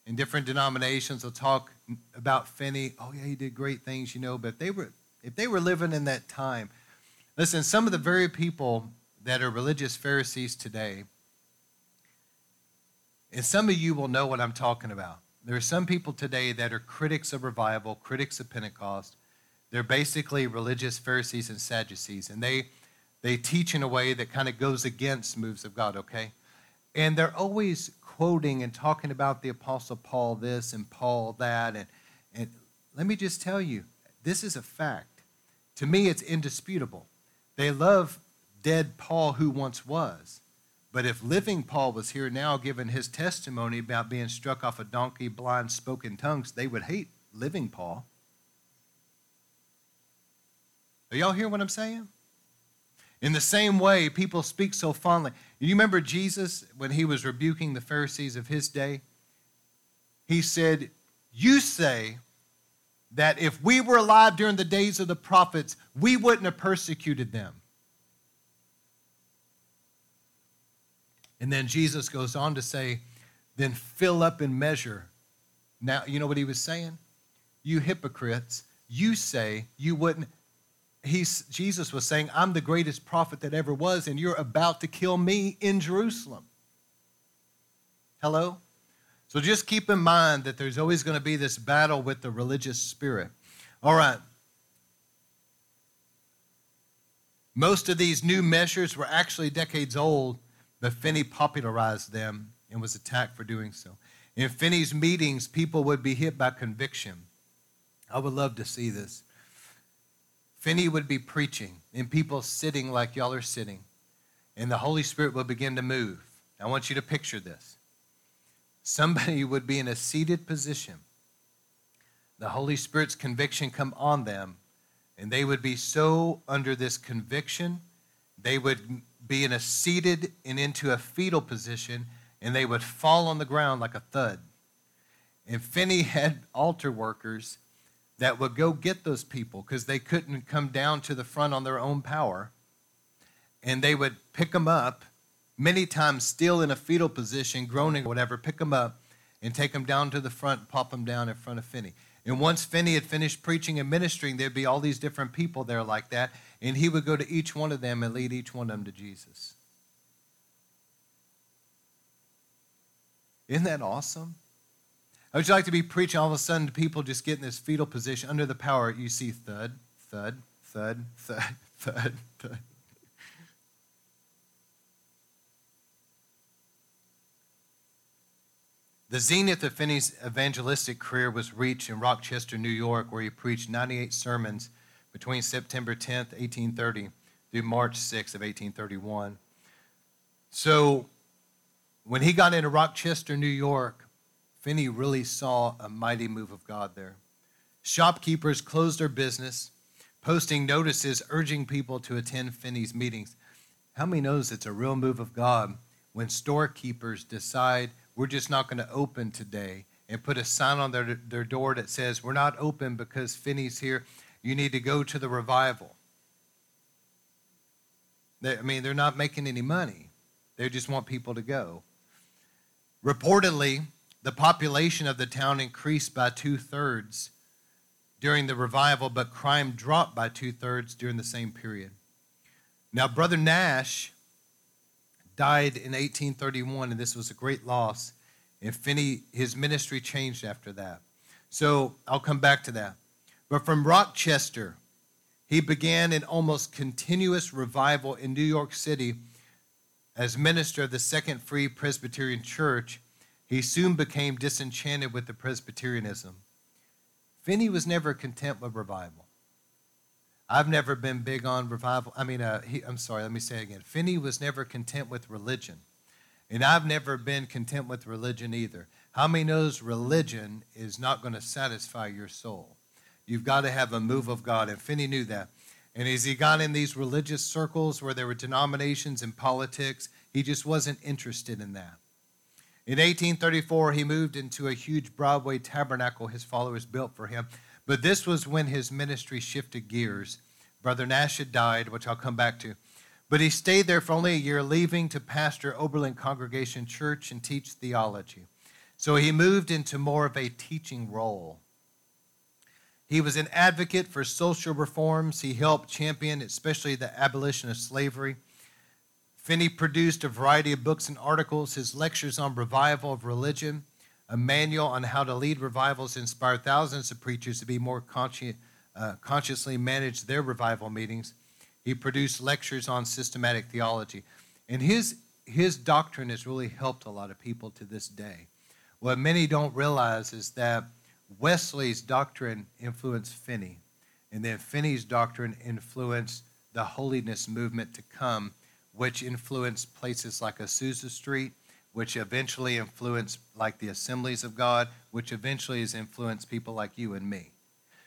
in different denominations will talk about Finney. Oh, yeah, he did great things, you know, but if they were, if they were living in that time, listen, some of the very people that are religious Pharisees today and some of you will know what I'm talking about. There are some people today that are critics of revival, critics of Pentecost. They're basically religious Pharisees and Sadducees, and they, they teach in a way that kind of goes against moves of God, okay? And they're always quoting and talking about the Apostle Paul this and Paul that. And, and let me just tell you, this is a fact. To me, it's indisputable. They love dead Paul who once was. But if living Paul was here now giving his testimony about being struck off a donkey, blind, spoken tongues, they would hate living Paul. Are y'all hear what I'm saying? In the same way, people speak so fondly. You remember Jesus when he was rebuking the Pharisees of his day? he said, You say that if we were alive during the days of the prophets, we wouldn't have persecuted them. And then Jesus goes on to say, Then fill up and measure. Now, you know what he was saying? You hypocrites, you say you wouldn't. He's, Jesus was saying, I'm the greatest prophet that ever was, and you're about to kill me in Jerusalem. Hello? So just keep in mind that there's always going to be this battle with the religious spirit. All right. Most of these new measures were actually decades old, but Finney popularized them and was attacked for doing so. In Finney's meetings, people would be hit by conviction. I would love to see this. Finney would be preaching, and people sitting like y'all are sitting, and the Holy Spirit would begin to move. I want you to picture this somebody would be in a seated position. The Holy Spirit's conviction come on them, and they would be so under this conviction, they would be in a seated and into a fetal position, and they would fall on the ground like a thud. And Finney had altar workers that would go get those people because they couldn't come down to the front on their own power. And they would pick them up many times still in a fetal position, groaning or whatever, pick them up and take them down to the front, pop them down in front of Finney. And once Finney had finished preaching and ministering, there'd be all these different people there like that, and he would go to each one of them and lead each one of them to Jesus. Isn't that awesome? How would you like to be preaching all of a sudden to people just get in this fetal position under the power? You see thud, thud, thud, thud, thud, thud. The zenith of Finney's evangelistic career was reached in Rochester, New York, where he preached 98 sermons between September 10th, 1830, through March 6th of 1831. So when he got into Rochester, New York, Finney really saw a mighty move of God there. Shopkeepers closed their business, posting notices urging people to attend Finney's meetings. How many knows it's a real move of God when storekeepers decide we're just not going to open today and put a sign on their, their door that says, We're not open because Finney's here. You need to go to the revival. They, I mean, they're not making any money, they just want people to go. Reportedly, the population of the town increased by two thirds during the revival, but crime dropped by two thirds during the same period. Now, Brother Nash died in 1831, and this was a great loss. And Finney, his ministry changed after that. So I'll come back to that. But from Rochester, he began an almost continuous revival in New York City as minister of the Second Free Presbyterian Church. He soon became disenchanted with the Presbyterianism. Finney was never content with revival. I've never been big on revival. I mean, uh, he, I'm sorry, let me say it again. Finney was never content with religion. And I've never been content with religion either. How many knows religion is not going to satisfy your soul? You've got to have a move of God. And Finney knew that. And as he got in these religious circles where there were denominations and politics, he just wasn't interested in that. In 1834, he moved into a huge Broadway tabernacle his followers built for him. But this was when his ministry shifted gears. Brother Nash had died, which I'll come back to. But he stayed there for only a year, leaving to pastor Oberlin Congregation Church and teach theology. So he moved into more of a teaching role. He was an advocate for social reforms. He helped champion, especially the abolition of slavery. Finney produced a variety of books and articles. His lectures on revival of religion a manual on how to lead revivals inspired thousands of preachers to be more consci- uh, consciously manage their revival meetings. He produced lectures on systematic theology. And his, his doctrine has really helped a lot of people to this day. What many don't realize is that Wesley's doctrine influenced Finney, and then Finney's doctrine influenced the holiness movement to come, which influenced places like Azusa Street which eventually influenced like the assemblies of God, which eventually has influenced people like you and me.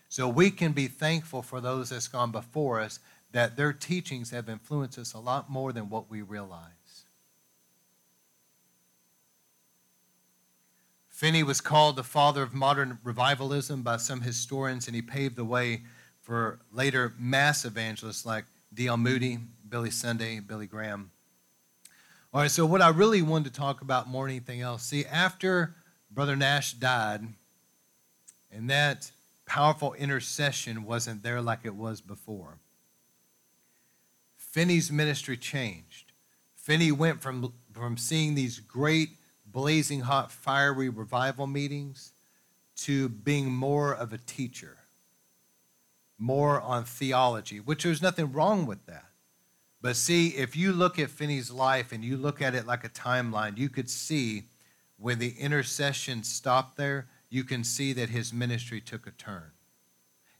So we can be thankful for those that's gone before us that their teachings have influenced us a lot more than what we realize. Finney was called the father of modern revivalism by some historians, and he paved the way for later mass evangelists like D.L. Moody, Billy Sunday, Billy Graham. All right, so what I really wanted to talk about more than anything else, see, after Brother Nash died, and that powerful intercession wasn't there like it was before, Finney's ministry changed. Finney went from, from seeing these great, blazing hot, fiery revival meetings to being more of a teacher, more on theology, which there's nothing wrong with that. But see, if you look at Finney's life and you look at it like a timeline, you could see when the intercession stopped there, you can see that his ministry took a turn.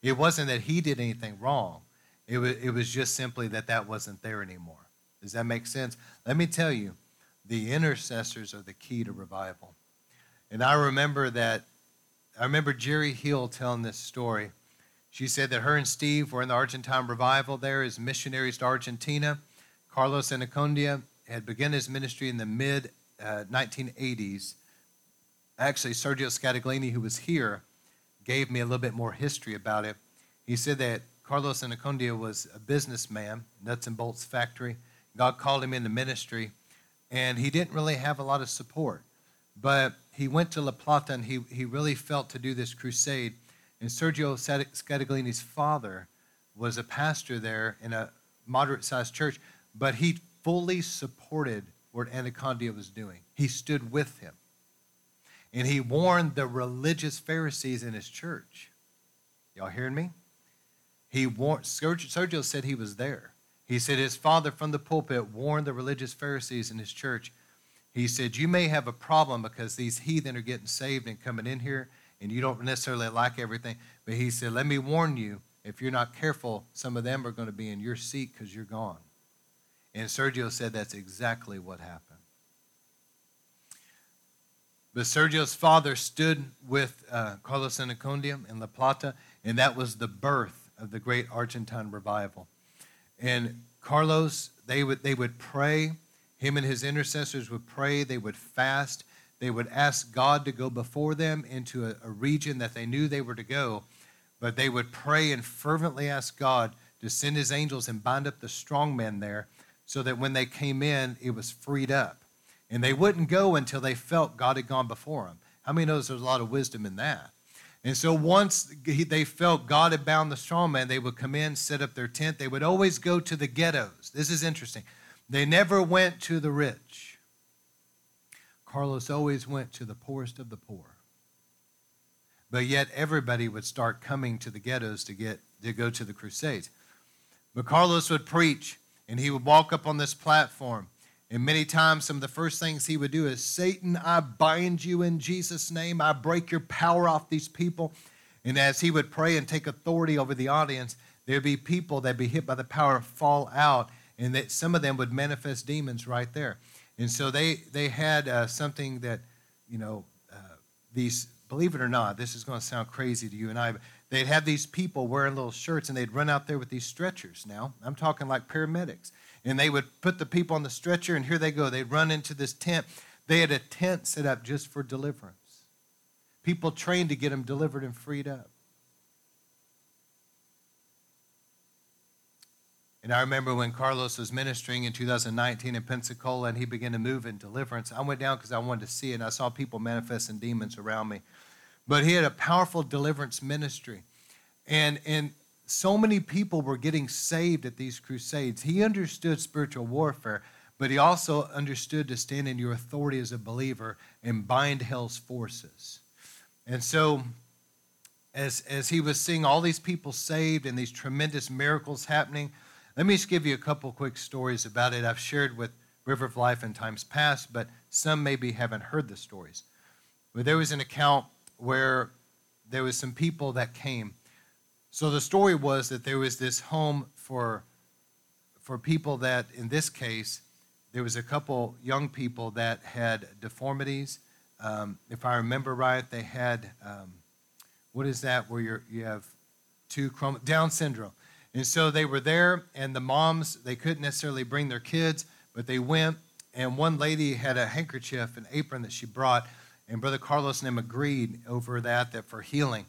It wasn't that he did anything wrong, it was, it was just simply that that wasn't there anymore. Does that make sense? Let me tell you, the intercessors are the key to revival. And I remember that, I remember Jeri Hill telling this story she said that her and Steve were in the Argentine revival there as missionaries to Argentina. Carlos Anacondia had begun his ministry in the mid uh, 1980s. Actually, Sergio Scataglini, who was here, gave me a little bit more history about it. He said that Carlos Anacondia was a businessman, nuts and bolts factory. God called him into ministry, and he didn't really have a lot of support. But he went to La Plata, and he, he really felt to do this crusade and Sergio Scataglini's father was a pastor there in a moderate sized church, but he fully supported what Anacondia was doing. He stood with him. And he warned the religious Pharisees in his church. Y'all hearing me? He warned, Sergio said he was there. He said his father from the pulpit warned the religious Pharisees in his church. He said, You may have a problem because these heathen are getting saved and coming in here, and you don't necessarily like everything. But he said, Let me warn you, if you're not careful, some of them are going to be in your seat because you're gone. And Sergio said that's exactly what happened. But Sergio's father stood with uh, Carlos Anacondia in La Plata, and that was the birth of the great Argentine revival. And Carlos, they would, they would pray. Him and his intercessors would pray. They would fast. They would ask God to go before them into a, a region that they knew they were to go, but they would pray and fervently ask God to send his angels and bind up the strong men there so that when they came in, it was freed up. And they wouldn't go until they felt God had gone before them. How many knows there's a lot of wisdom in that? And so once they felt God had bound the strong man, they would come in, set up their tent. They would always go to the ghettos. This is interesting. They never went to the rich. Carlos always went to the poorest of the poor. But yet everybody would start coming to the ghettos to get to go to the crusades. But Carlos would preach and he would walk up on this platform. And many times, some of the first things he would do is Satan, I bind you in Jesus' name. I break your power off these people. And as he would pray and take authority over the audience, there'd be people that'd be hit by the power fall out, and that some of them would manifest demons right there. And so they, they had uh, something that, you know, uh, these, believe it or not, this is going to sound crazy to you and I, but they'd have these people wearing little shirts and they'd run out there with these stretchers. Now, I'm talking like paramedics. And they would put the people on the stretcher, and here they go. They'd run into this tent. They had a tent set up just for deliverance. People trained to get them delivered and freed up. And I remember when Carlos was ministering in 2019 in Pensacola and he began to move in deliverance. I went down because I wanted to see it and I saw people manifesting demons around me. But he had a powerful deliverance ministry. And, and so many people were getting saved at these crusades. He understood spiritual warfare, but he also understood to stand in your authority as a believer and bind hell's forces. And so, as, as he was seeing all these people saved and these tremendous miracles happening, let me just give you a couple quick stories about it. I've shared with River of Life in times past, but some maybe haven't heard the stories. But there was an account where there was some people that came. So the story was that there was this home for for people that in this case there was a couple young people that had deformities. Um, if I remember right, they had um, what is that where you you have two chrom- Down syndrome. And so they were there, and the moms, they couldn't necessarily bring their kids, but they went. And one lady had a handkerchief, an apron that she brought, And Brother Carlos and him agreed over that, that for healing.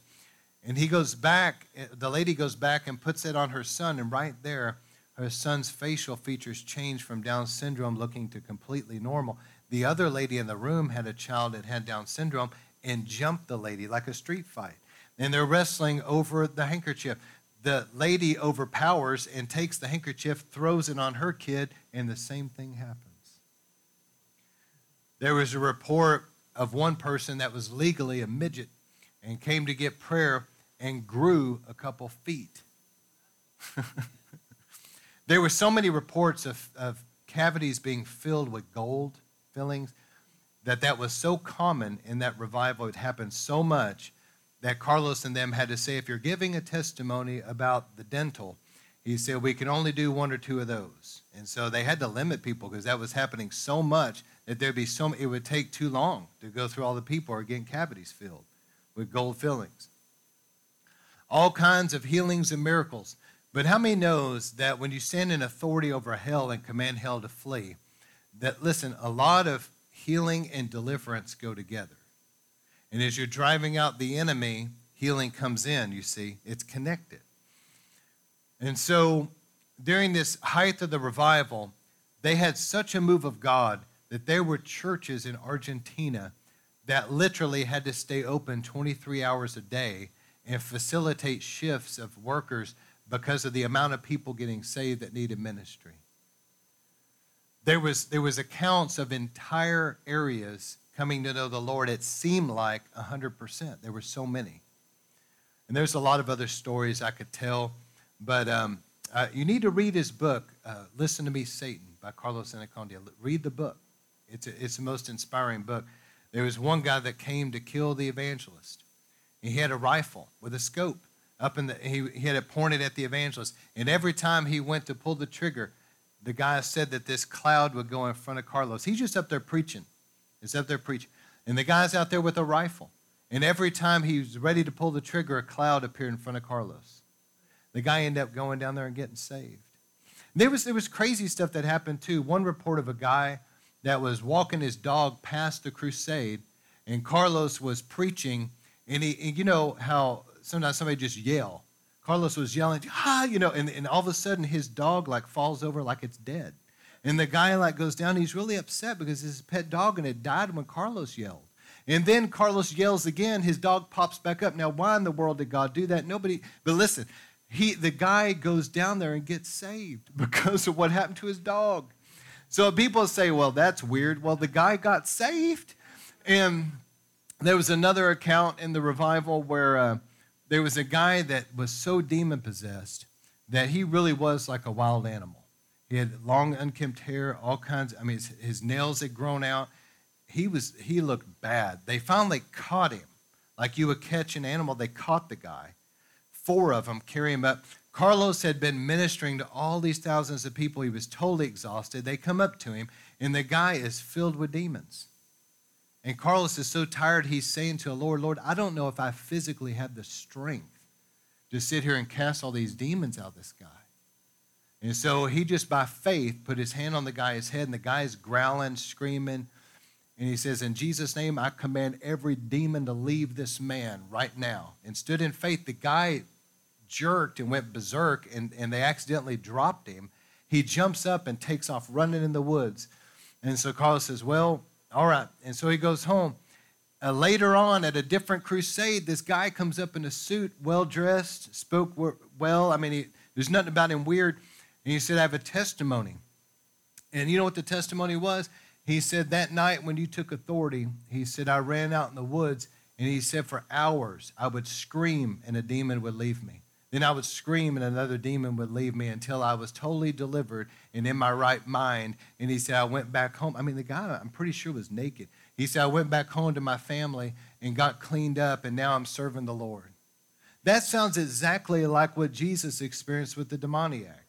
And he goes back, eh, the lady goes back and puts it on her son, and right there, her son's facial features change from Down syndrome looking to completely normal. The other lady in the room had a child that had Down syndrome and jumped the lady like a street fight. And they're wrestling over the handkerchief. The lady overpowers and takes the handkerchief, throws it on her kid, and the same thing happens. There was a report of one person that was legally a midget and came to get prayer and grew a couple feet. there were so many reports of, of cavities being filled with gold fillings that that was so common in that revival. It happened so much that Carlos and them had to say, if you're giving a testimony about the dental, he said, we can only do one or two of those. And so they had to limit people because that was happening so much that there'd be so it would take too long to go through all the people or getting cavities filled with gold fillings. All kinds of healings and miracles. But how many knows that when you stand in authority over hell and command hell to flee, that listen, a lot of healing and deliverance go together. And as you're driving out the enemy, healing comes in, you see, it's connected. And so during this height of the revival, they had such a move of God that there were churches in Argentina that literally had to stay open 23 hours a day and facilitate shifts of workers because of the amount of people getting saved that needed ministry. There was, there was accounts of entire areas coming to know the Lord. It seemed like 100%. There were so many. And there's a lot of other stories I could tell, but um, uh, you need to read his book, uh, Listen to Me, Satan, by Carlos Anacondia. Read the book. It's, a, it's the most inspiring book. There was one guy that came to kill the evangelist. He had a rifle with a scope up in the, he, he had it pointed at the evangelist. And every time he went to pull the trigger, the guy said that this cloud would go in front of Carlos. He's just up there preaching. He's up there preaching. And the guy's out there with a rifle. And every time he was ready to pull the trigger, a cloud appeared in front of Carlos. The guy ended up going down there and getting saved. There was, there was crazy stuff that happened too. One report of a guy that was walking his dog past the crusade, and Carlos was preaching, and he, and you know how sometimes somebody just yell. Carlos was yelling, ah, you know, and, and all of a sudden his dog like falls over like it's dead. And the guy like goes down, he's really upset because his pet dog and it died when Carlos yelled. And then Carlos yells again, his dog pops back up. Now, why in the world did God do that? Nobody, but listen, he the guy goes down there and gets saved because of what happened to his dog. So people say, well, that's weird. Well, the guy got saved. And there was another account in the revival where uh, there was a guy that was so demon possessed that he really was like a wild animal. He had long, unkempt hair, all kinds. I mean, his, his nails had grown out. He was he looked bad. They finally caught him, like you would catch an animal. They caught the guy. Four of them carry him up. Carlos had been ministering to all these thousands of people. He was totally exhausted. They come up to him, and the guy is filled with demons. And Carlos is so tired, he's saying to the Lord, Lord, I don't know if I physically have the strength to sit here and cast all these demons out of this guy. And so he just by faith put his hand on the guy's head, and the guy's growling, screaming. And he says, In Jesus' name, I command every demon to leave this man right now. And stood in faith. The guy jerked and went berserk, and, and they accidentally dropped him. He jumps up and takes off running in the woods. And so Carlos says, Well, all right. And so he goes home. Uh, later on, at a different crusade, this guy comes up in a suit, well dressed, spoke well. I mean, he, there's nothing about him weird. And he said, I have a testimony. And you know what the testimony was? He said, That night when you took authority, he said, I ran out in the woods. And he said, For hours, I would scream and a demon would leave me. Then I would scream and another demon would leave me until I was totally delivered and in my right mind. And he said, I went back home. I mean, the guy, I'm pretty sure, was naked. He said, I went back home to my family and got cleaned up, and now I'm serving the Lord. That sounds exactly like what Jesus experienced with the demoniac.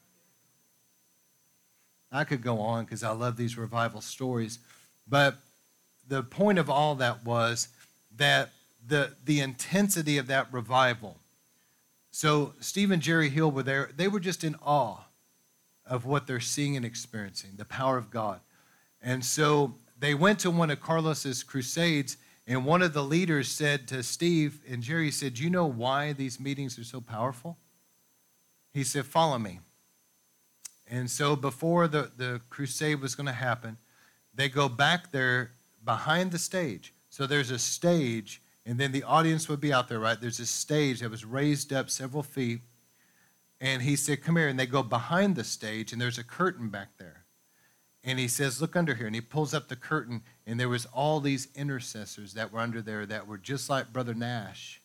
I could go on because I love these revival stories. But the point of all that was that the, the intensity of that revival so Steve and Jeri Hill were there. They were just in awe of what they're seeing and experiencing, the power of God. And so they went to one of Carlos's crusades, And one of the leaders said to Steve and Jeri, he said, Do you know why these meetings are so powerful? He said, Follow me. And so before the, the crusade was going to happen, they go back there behind the stage. So there's a stage, and then the audience would be out there, right? There's a stage that was raised up several feet. And he said, Come here. And they go behind the stage, and there's a curtain back there. And he says, Look under here. And he pulls up the curtain, and there was all these intercessors that were under there that were just like Brother Nash,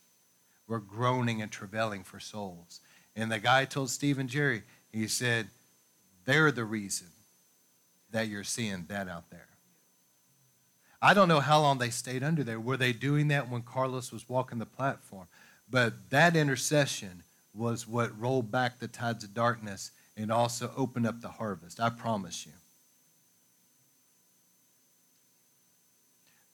were groaning and travailing for souls. And the guy told Steve and Jeri, he said, They're the reason that you're seeing that out there. I don't know how long they stayed under there. Were they doing that when Carlos was walking the platform? But that intercession was what rolled back the tides of darkness and also opened up the harvest. I promise you.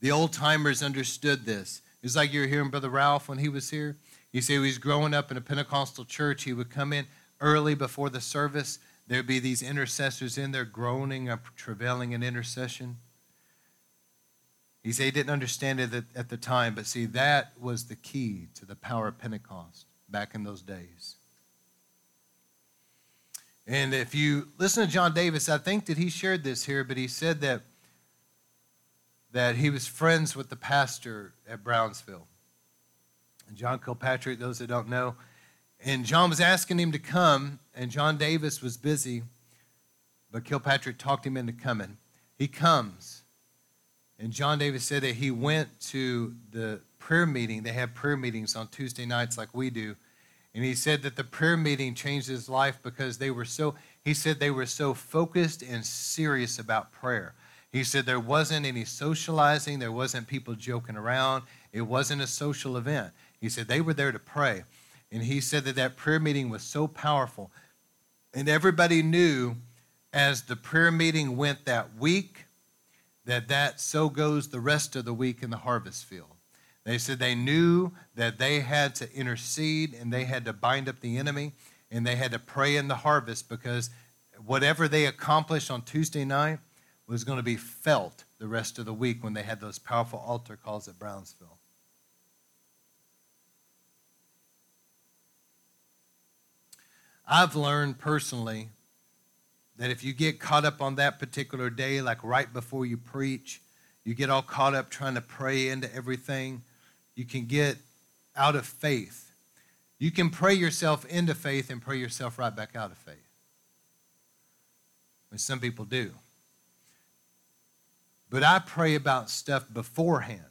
The old timers understood this. It's like you were hearing Brother Ralph when he was here. He said he was growing up in a Pentecostal church. He would come in early before the service. There'd be these intercessors in there groaning, travailing in intercession. He said he didn't understand it at the time, but see, that was the key to the power of Pentecost back in those days. And if you listen to John Davis, I think that he shared this here, but he said that that he was friends with the pastor at Brownsville. John Kilpatrick, those that don't know. And John was asking him to come, and John Davis was busy, but Kilpatrick talked him into coming. He comes. And John Davis said that he went to the prayer meeting. They have prayer meetings on Tuesday nights like we do. And he said that the prayer meeting changed his life because they were so, he said they were so focused and serious about prayer. He said there wasn't any socializing, there wasn't people joking around, it wasn't a social event. He said they were there to pray. And he said that that prayer meeting was so powerful. And everybody knew as the prayer meeting went that week that that so goes the rest of the week in the harvest field. They said they knew that they had to intercede and they had to bind up the enemy and they had to pray in the harvest because whatever they accomplished on Tuesday night was going to be felt the rest of the week when they had those powerful altar calls at Brownsville. I've learned personally that if you get caught up on that particular day, like right before you preach, you get all caught up trying to pray into everything, you can get out of faith. You can pray yourself into faith and pray yourself right back out of faith. And some people do. But I pray about stuff beforehand.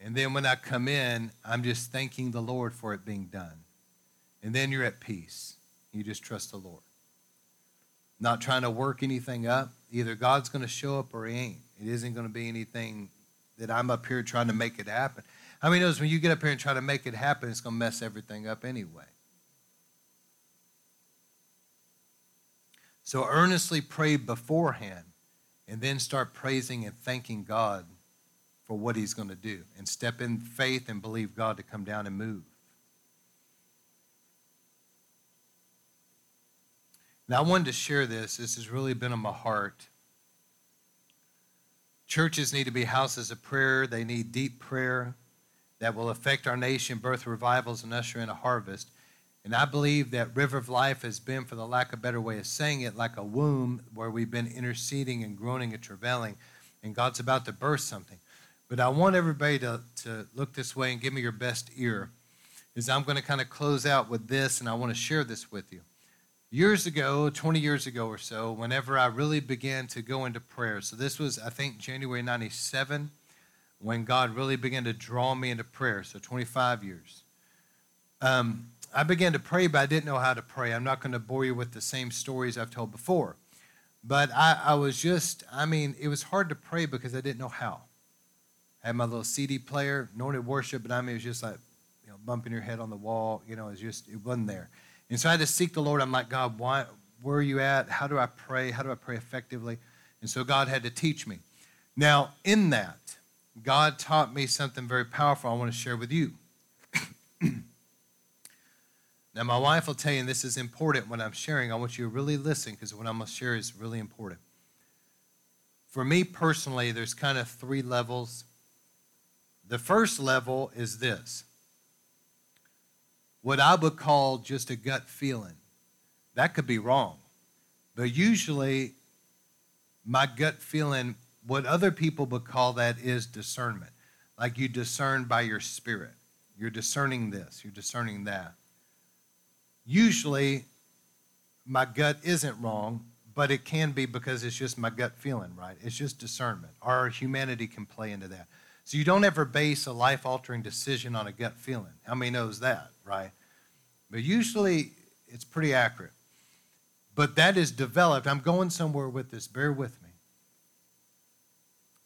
And then when I come in, I'm just thanking the Lord for it being done. And then you're at peace. You just trust the Lord. Not trying to work anything up. Either God's going to show up or He ain't. It isn't going to be anything that I'm up here trying to make it happen. How many knows when you get up here and try to make it happen, it's going to mess everything up anyway? So earnestly pray beforehand and then start praising and thanking God for what He's going to do and step in faith and believe God to come down and move. Now, I wanted to share this. This has really been on my heart. Churches need to be houses of prayer, they need deep prayer that will affect our nation, birth revivals, and usher in a harvest. And I believe that River of Life has been, for the lack of a better way of saying it, like a womb where we've been interceding and groaning and travailing, and God's about to birth something. But I want everybody to, to look this way and give me your best ear, is I'm going to kind of close out with this, and I want to share this with you. Years ago, 20 years ago or so, whenever I really began to go into prayer, so this was, I think, January 97 when God really began to draw me into prayer, so 25 years. Um, I began to pray, but I didn't know how to pray. I'm not going to bore you with the same stories I've told before. But I, I was just, I mean, it was hard to pray because I didn't know how. I had my little CD player, anointed worship, but I mean, it was just like, you know, bumping your head on the wall. You know, it was just, it wasn't there. And so I had to seek the Lord. I'm like, God, why, where are you at? How do I pray? How do I pray effectively? And so God had to teach me. Now, in that, God taught me something very powerful I want to share with you. now, my wife will tell you, and this is important when I'm sharing, I want you to really listen because what I'm going to share is really important. For me personally, there's kind of three levels The first level is this what I would call just a gut feeling. That could be wrong. But usually, my gut feeling, what other people would call that is discernment. Like you discern by your spirit. You're discerning this, you're discerning that. Usually, my gut isn't wrong, but it can be because it's just my gut feeling, right? It's just discernment. Our humanity can play into that. So you don't ever base a life altering decision on a gut feeling. How many knows that, right? But usually it's pretty accurate. But that is developed. I'm going somewhere with this. Bear with me.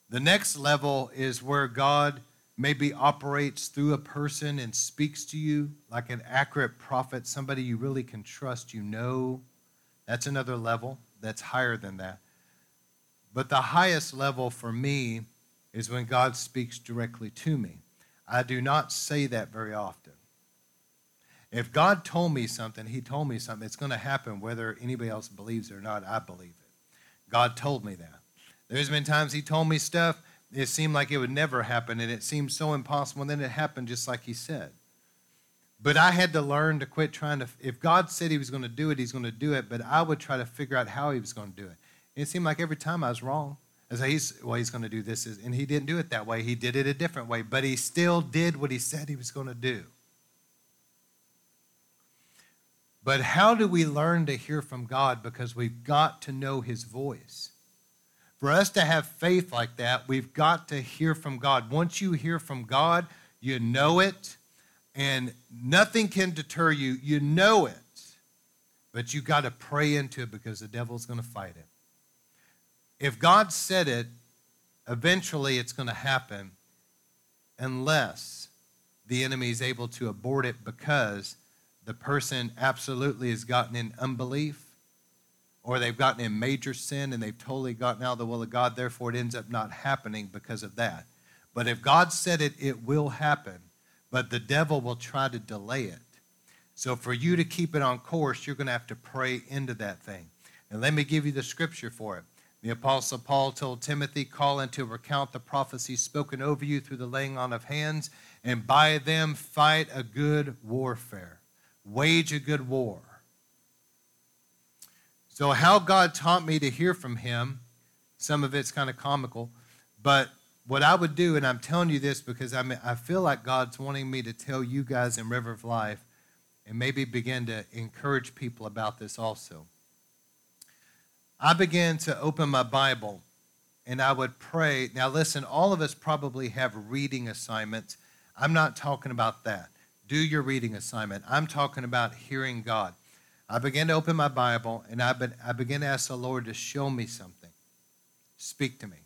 The next level is where God maybe operates through a person and speaks to you like an accurate prophet, somebody you really can trust, you know. That's another level that's higher than that. But the highest level for me is when God speaks directly to me. I do not say that very often. If God told me something, He told me something, it's going to happen whether anybody else believes it or not. I believe it. God told me that. There's been times He told me stuff, it seemed like it would never happen, and it seemed so impossible, and then it happened just like He said. But I had to learn to quit trying to, if God said He was going to do it, He's going to do it, but I would try to figure out how He was going to do it. It seemed like every time I was wrong. I said, he's, well, he's going to do this. And he didn't do it that way. He did it a different way, but he still did what he said he was going to do. But how do we learn to hear from God? Because we've got to know his voice. For us to have faith like that, we've got to hear from God. Once you hear from God, you know it, and nothing can deter you. You know it, but you got to pray into it because the devil's going to fight it. If God said it, eventually it's going to happen unless the enemy is able to abort it because the person absolutely has gotten in unbelief or they've gotten in major sin and they've totally gotten out of the will of God. Therefore, it ends up not happening because of that. But if God said it, it will happen. But the devil will try to delay it. So for you to keep it on course, you're going to have to pray into that thing. And let me give you the scripture for it. The Apostle Paul told Timothy, Call into account the prophecies spoken over you through the laying on of hands, and by them fight a good warfare. Wage a good war. So, how God taught me to hear from Him, some of it's kind of comical, but what I would do, and I'm telling you this because I, I feel like God's wanting me to tell you guys in River of Life and maybe begin to encourage people about this also. I began to open my Bible and I would pray. Now, listen, all of us probably have reading assignments. I'm not talking about that. Do your reading assignment. I'm talking about hearing God. I began to open my Bible and I, be, I began to ask the Lord to show me something, speak to me.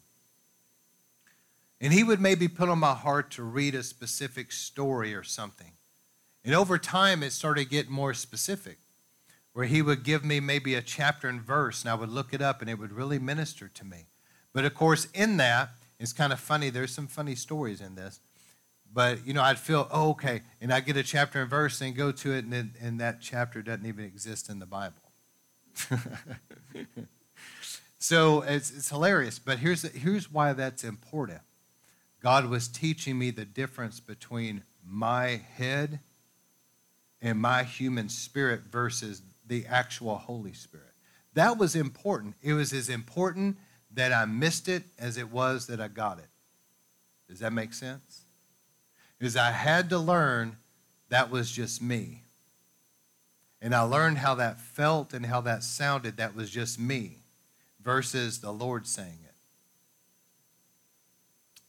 And He would maybe put on my heart to read a specific story or something. And over time, it started getting more specific where he would give me maybe a chapter and verse, and I would look it up, and it would really minister to me. But of course, in that, it's kind of funny. There's some funny stories in this. But, you know, I'd feel, oh, okay. And I get a chapter and verse and go to it, and, and that chapter doesn't even exist in the Bible. so it's, it's hilarious. But here's, here's why that's important God was teaching me the difference between my head and my human spirit versus the actual Holy Spirit. That was important. It was as important that I missed it as it was that I got it. Does that make sense? Because I had to learn that was just me. And I learned how that felt and how that sounded. That was just me versus the Lord saying.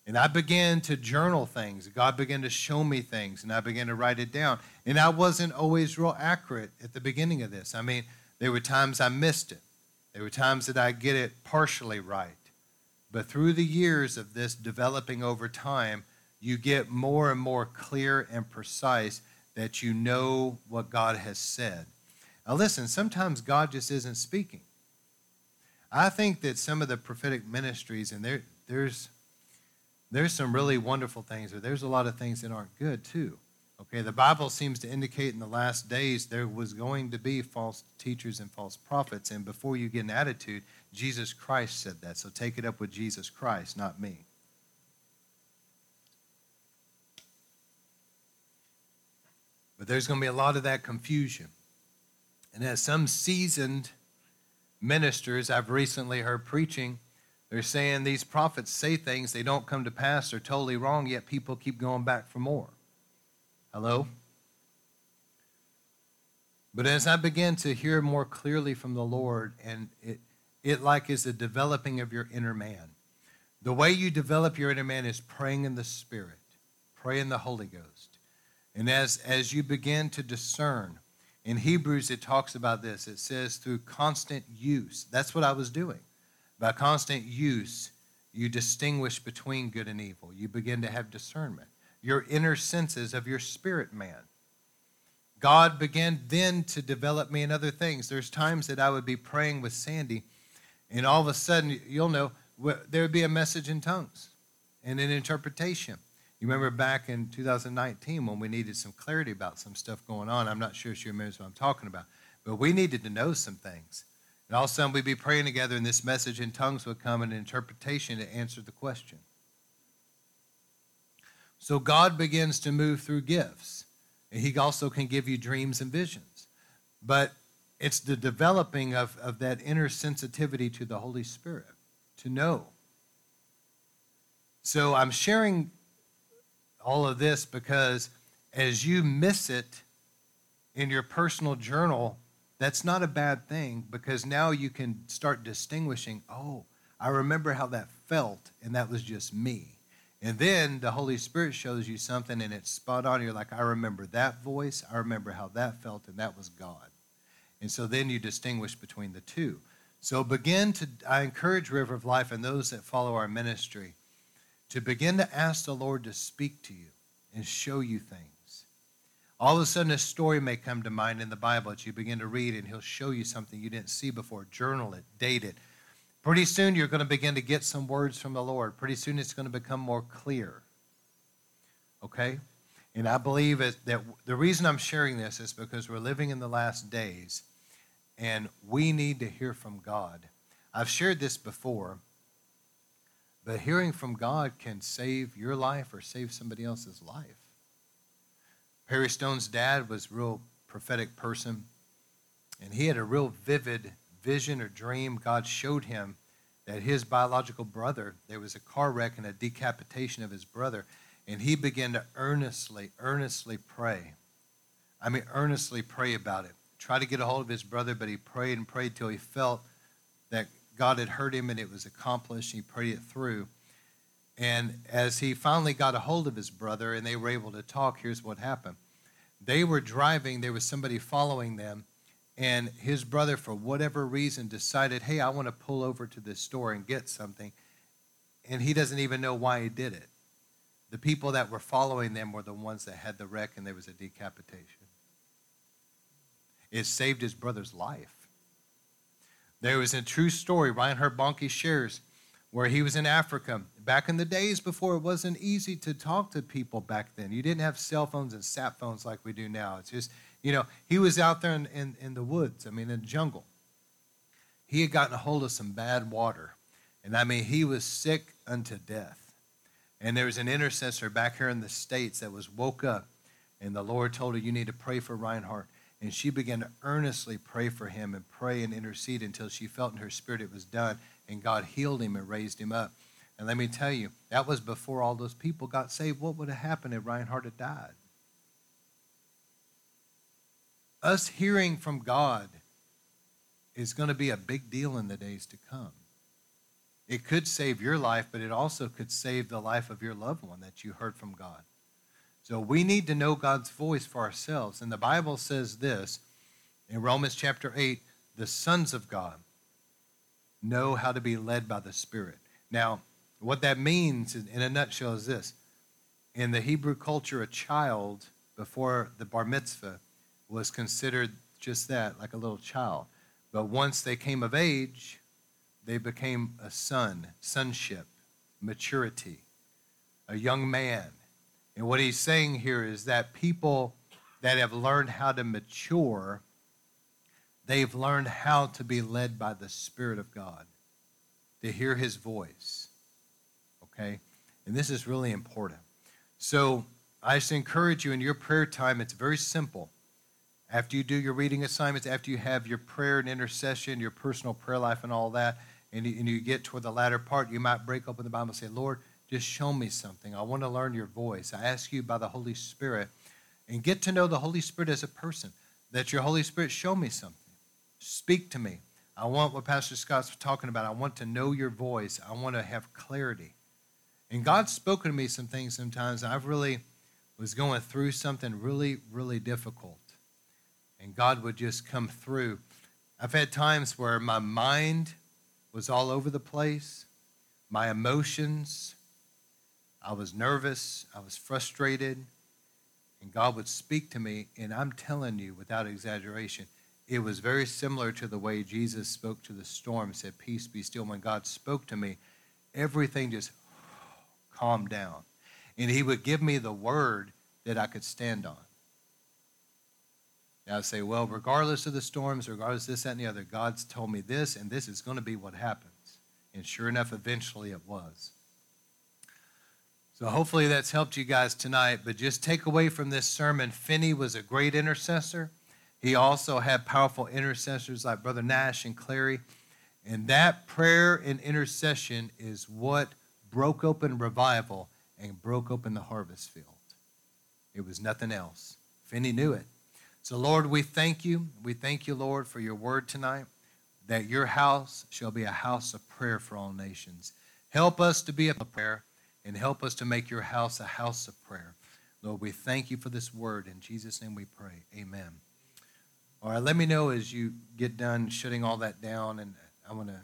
And I began to journal things. God began to show me things, and I began to write it down. And I wasn't always real accurate at the beginning of this. I mean, there were times I missed it, there were times that I get it partially right. But through the years of this developing over time, you get more and more clear and precise that you know what God has said. Now, listen, sometimes God just isn't speaking. I think that some of the prophetic ministries, and there, there's there's some really wonderful things, but there's a lot of things that aren't good too. Okay, the Bible seems to indicate in the last days there was going to be false teachers and false prophets. And before you get an attitude, Jesus Christ said that. So take it up with Jesus Christ, not me. But there's going to be a lot of that confusion. And as some seasoned ministers I've recently heard preaching, they're saying these prophets say things, they don't come to pass, they're totally wrong, yet people keep going back for more. Hello? But as I begin to hear more clearly from the Lord, and it, it like is a developing of your inner man. The way you develop your inner man is praying in the Spirit, pray in the Holy Ghost. And as, as you begin to discern, in Hebrews it talks about this. It says through constant use. That's what I was doing. By constant use, you distinguish between good and evil. You begin to have discernment. Your inner senses of your spirit man. God began then to develop me in other things. There's times that I would be praying with Sandy, and all of a sudden, you'll know, there would be a message in tongues and an interpretation. You remember back in 2019 when we needed some clarity about some stuff going on. I'm not sure she remembers what I'm talking about, but we needed to know some things. And all of a sudden, we'd be praying together, and this message in tongues would come, and an interpretation to answer the question. So God begins to move through gifts. And he also can give you dreams and visions. But it's the developing of, of that inner sensitivity to the Holy Spirit to know. So I'm sharing all of this because as you miss it in your personal journal, that's not a bad thing because now you can start distinguishing, oh, I remember how that felt, and that was just me. And then the Holy Spirit shows you something and it's spot on. You're like, I remember that voice. I remember how that felt, and that was God. And so then you distinguish between the two. So begin to, I encourage River of Life and those that follow our ministry to begin to ask the Lord to speak to you and show you things. All of a sudden, a story may come to mind in the Bible that you begin to read, and He'll show you something you didn't see before. Journal it, date it, Pretty soon you're going to begin to get some words from the Lord. Pretty soon it's going to become more clear. Okay? And I believe that the reason I'm sharing this is because we're living in the last days and we need to hear from God. I've shared this before, but hearing from God can save your life or save somebody else's life. Perry Stone's dad was a real prophetic person, and he had a real vivid vision or dream, God showed him that his biological brother, there was a car wreck and a decapitation of his brother, and he began to earnestly, earnestly pray. I mean, earnestly pray about it. Try to get a hold of his brother, but he prayed and prayed till he felt that God had heard him and it was accomplished. He prayed it through. And as he finally got a hold of his brother and they were able to talk, here's what happened. They were driving, there was somebody following them, and his brother, for whatever reason, decided, hey, I want to pull over to this store and get something. And he doesn't even know why he did it. The people that were following them were the ones that had the wreck, and there was a decapitation. It saved his brother's life. There was a true story, Reinhard Bonnke shares, where he was in Africa back in the days before it wasn't easy to talk to people back then. You didn't have cell phones and sat phones like we do now. It's just you know, he was out there in, in, in the woods, I mean, in the jungle. He had gotten a hold of some bad water. And I mean, he was sick unto death. And there was an intercessor back here in the States that was woke up, and the Lord told her, You need to pray for Reinhard. And she began to earnestly pray for him and pray and intercede until she felt in her spirit it was done, and God healed him and raised him up. And let me tell you, that was before all those people got saved. What would have happened if Reinhard had died? us hearing from God is going to be a big deal in the days to come. It could save your life, but it also could save the life of your loved one that you heard from God. So we need to know God's voice for ourselves. And the Bible says this in Romans chapter 8 the sons of God know how to be led by the Spirit. Now, what that means in a nutshell is this in the Hebrew culture, a child before the bar mitzvah was considered just that, like a little child. But once they came of age, they became a son, sonship, maturity, a young man. And what he's saying here is that people that have learned how to mature, they've learned how to be led by the Spirit of God, to hear his voice. Okay? And this is really important. So, I just encourage you in your prayer time, it's very simple. After you do your reading assignments, after you have your prayer and intercession, your personal prayer life, and all that, and you, and you get toward the latter part, you might break open the Bible and say, Lord, just show me something. I want to learn your voice. I ask you by the Holy Spirit and get to know the Holy Spirit as a person. That your Holy Spirit show me something. Speak to me. I want what Pastor Scott's talking about. I want to know your voice. I want to have clarity. And God's spoken to me some things sometimes. I've really was going through something really, really difficult. And God would just come through. I've had times where my mind was all over the place, my emotions, I was nervous, I was frustrated, and God would speak to me. And I'm telling you, without exaggeration, it was very similar to the way Jesus spoke to the storm, said, Peace be still. When God spoke to me, everything just calmed down. And He would give me the word that I could stand on. And I'd say, Well, regardless of the storms, regardless of this, that, and the other, God's told me this, and this is going to be what happens. And sure enough, eventually it was. So hopefully that's helped you guys tonight. But just take away from this sermon Finney was a great intercessor. He also had powerful intercessors like Brother Nash and Clary. And that prayer and intercession is what broke open revival and broke open the harvest field. It was nothing else. Finney knew it. So, Lord, we thank you. We thank you, Lord, for your word tonight, that your house shall be a house of prayer for all nations. Help us to be a prayer and help us to make your house a house of prayer. Lord, we thank you for this word. In Jesus' name we pray. Amen. All right, let me know as you get done shutting all that down, and I want to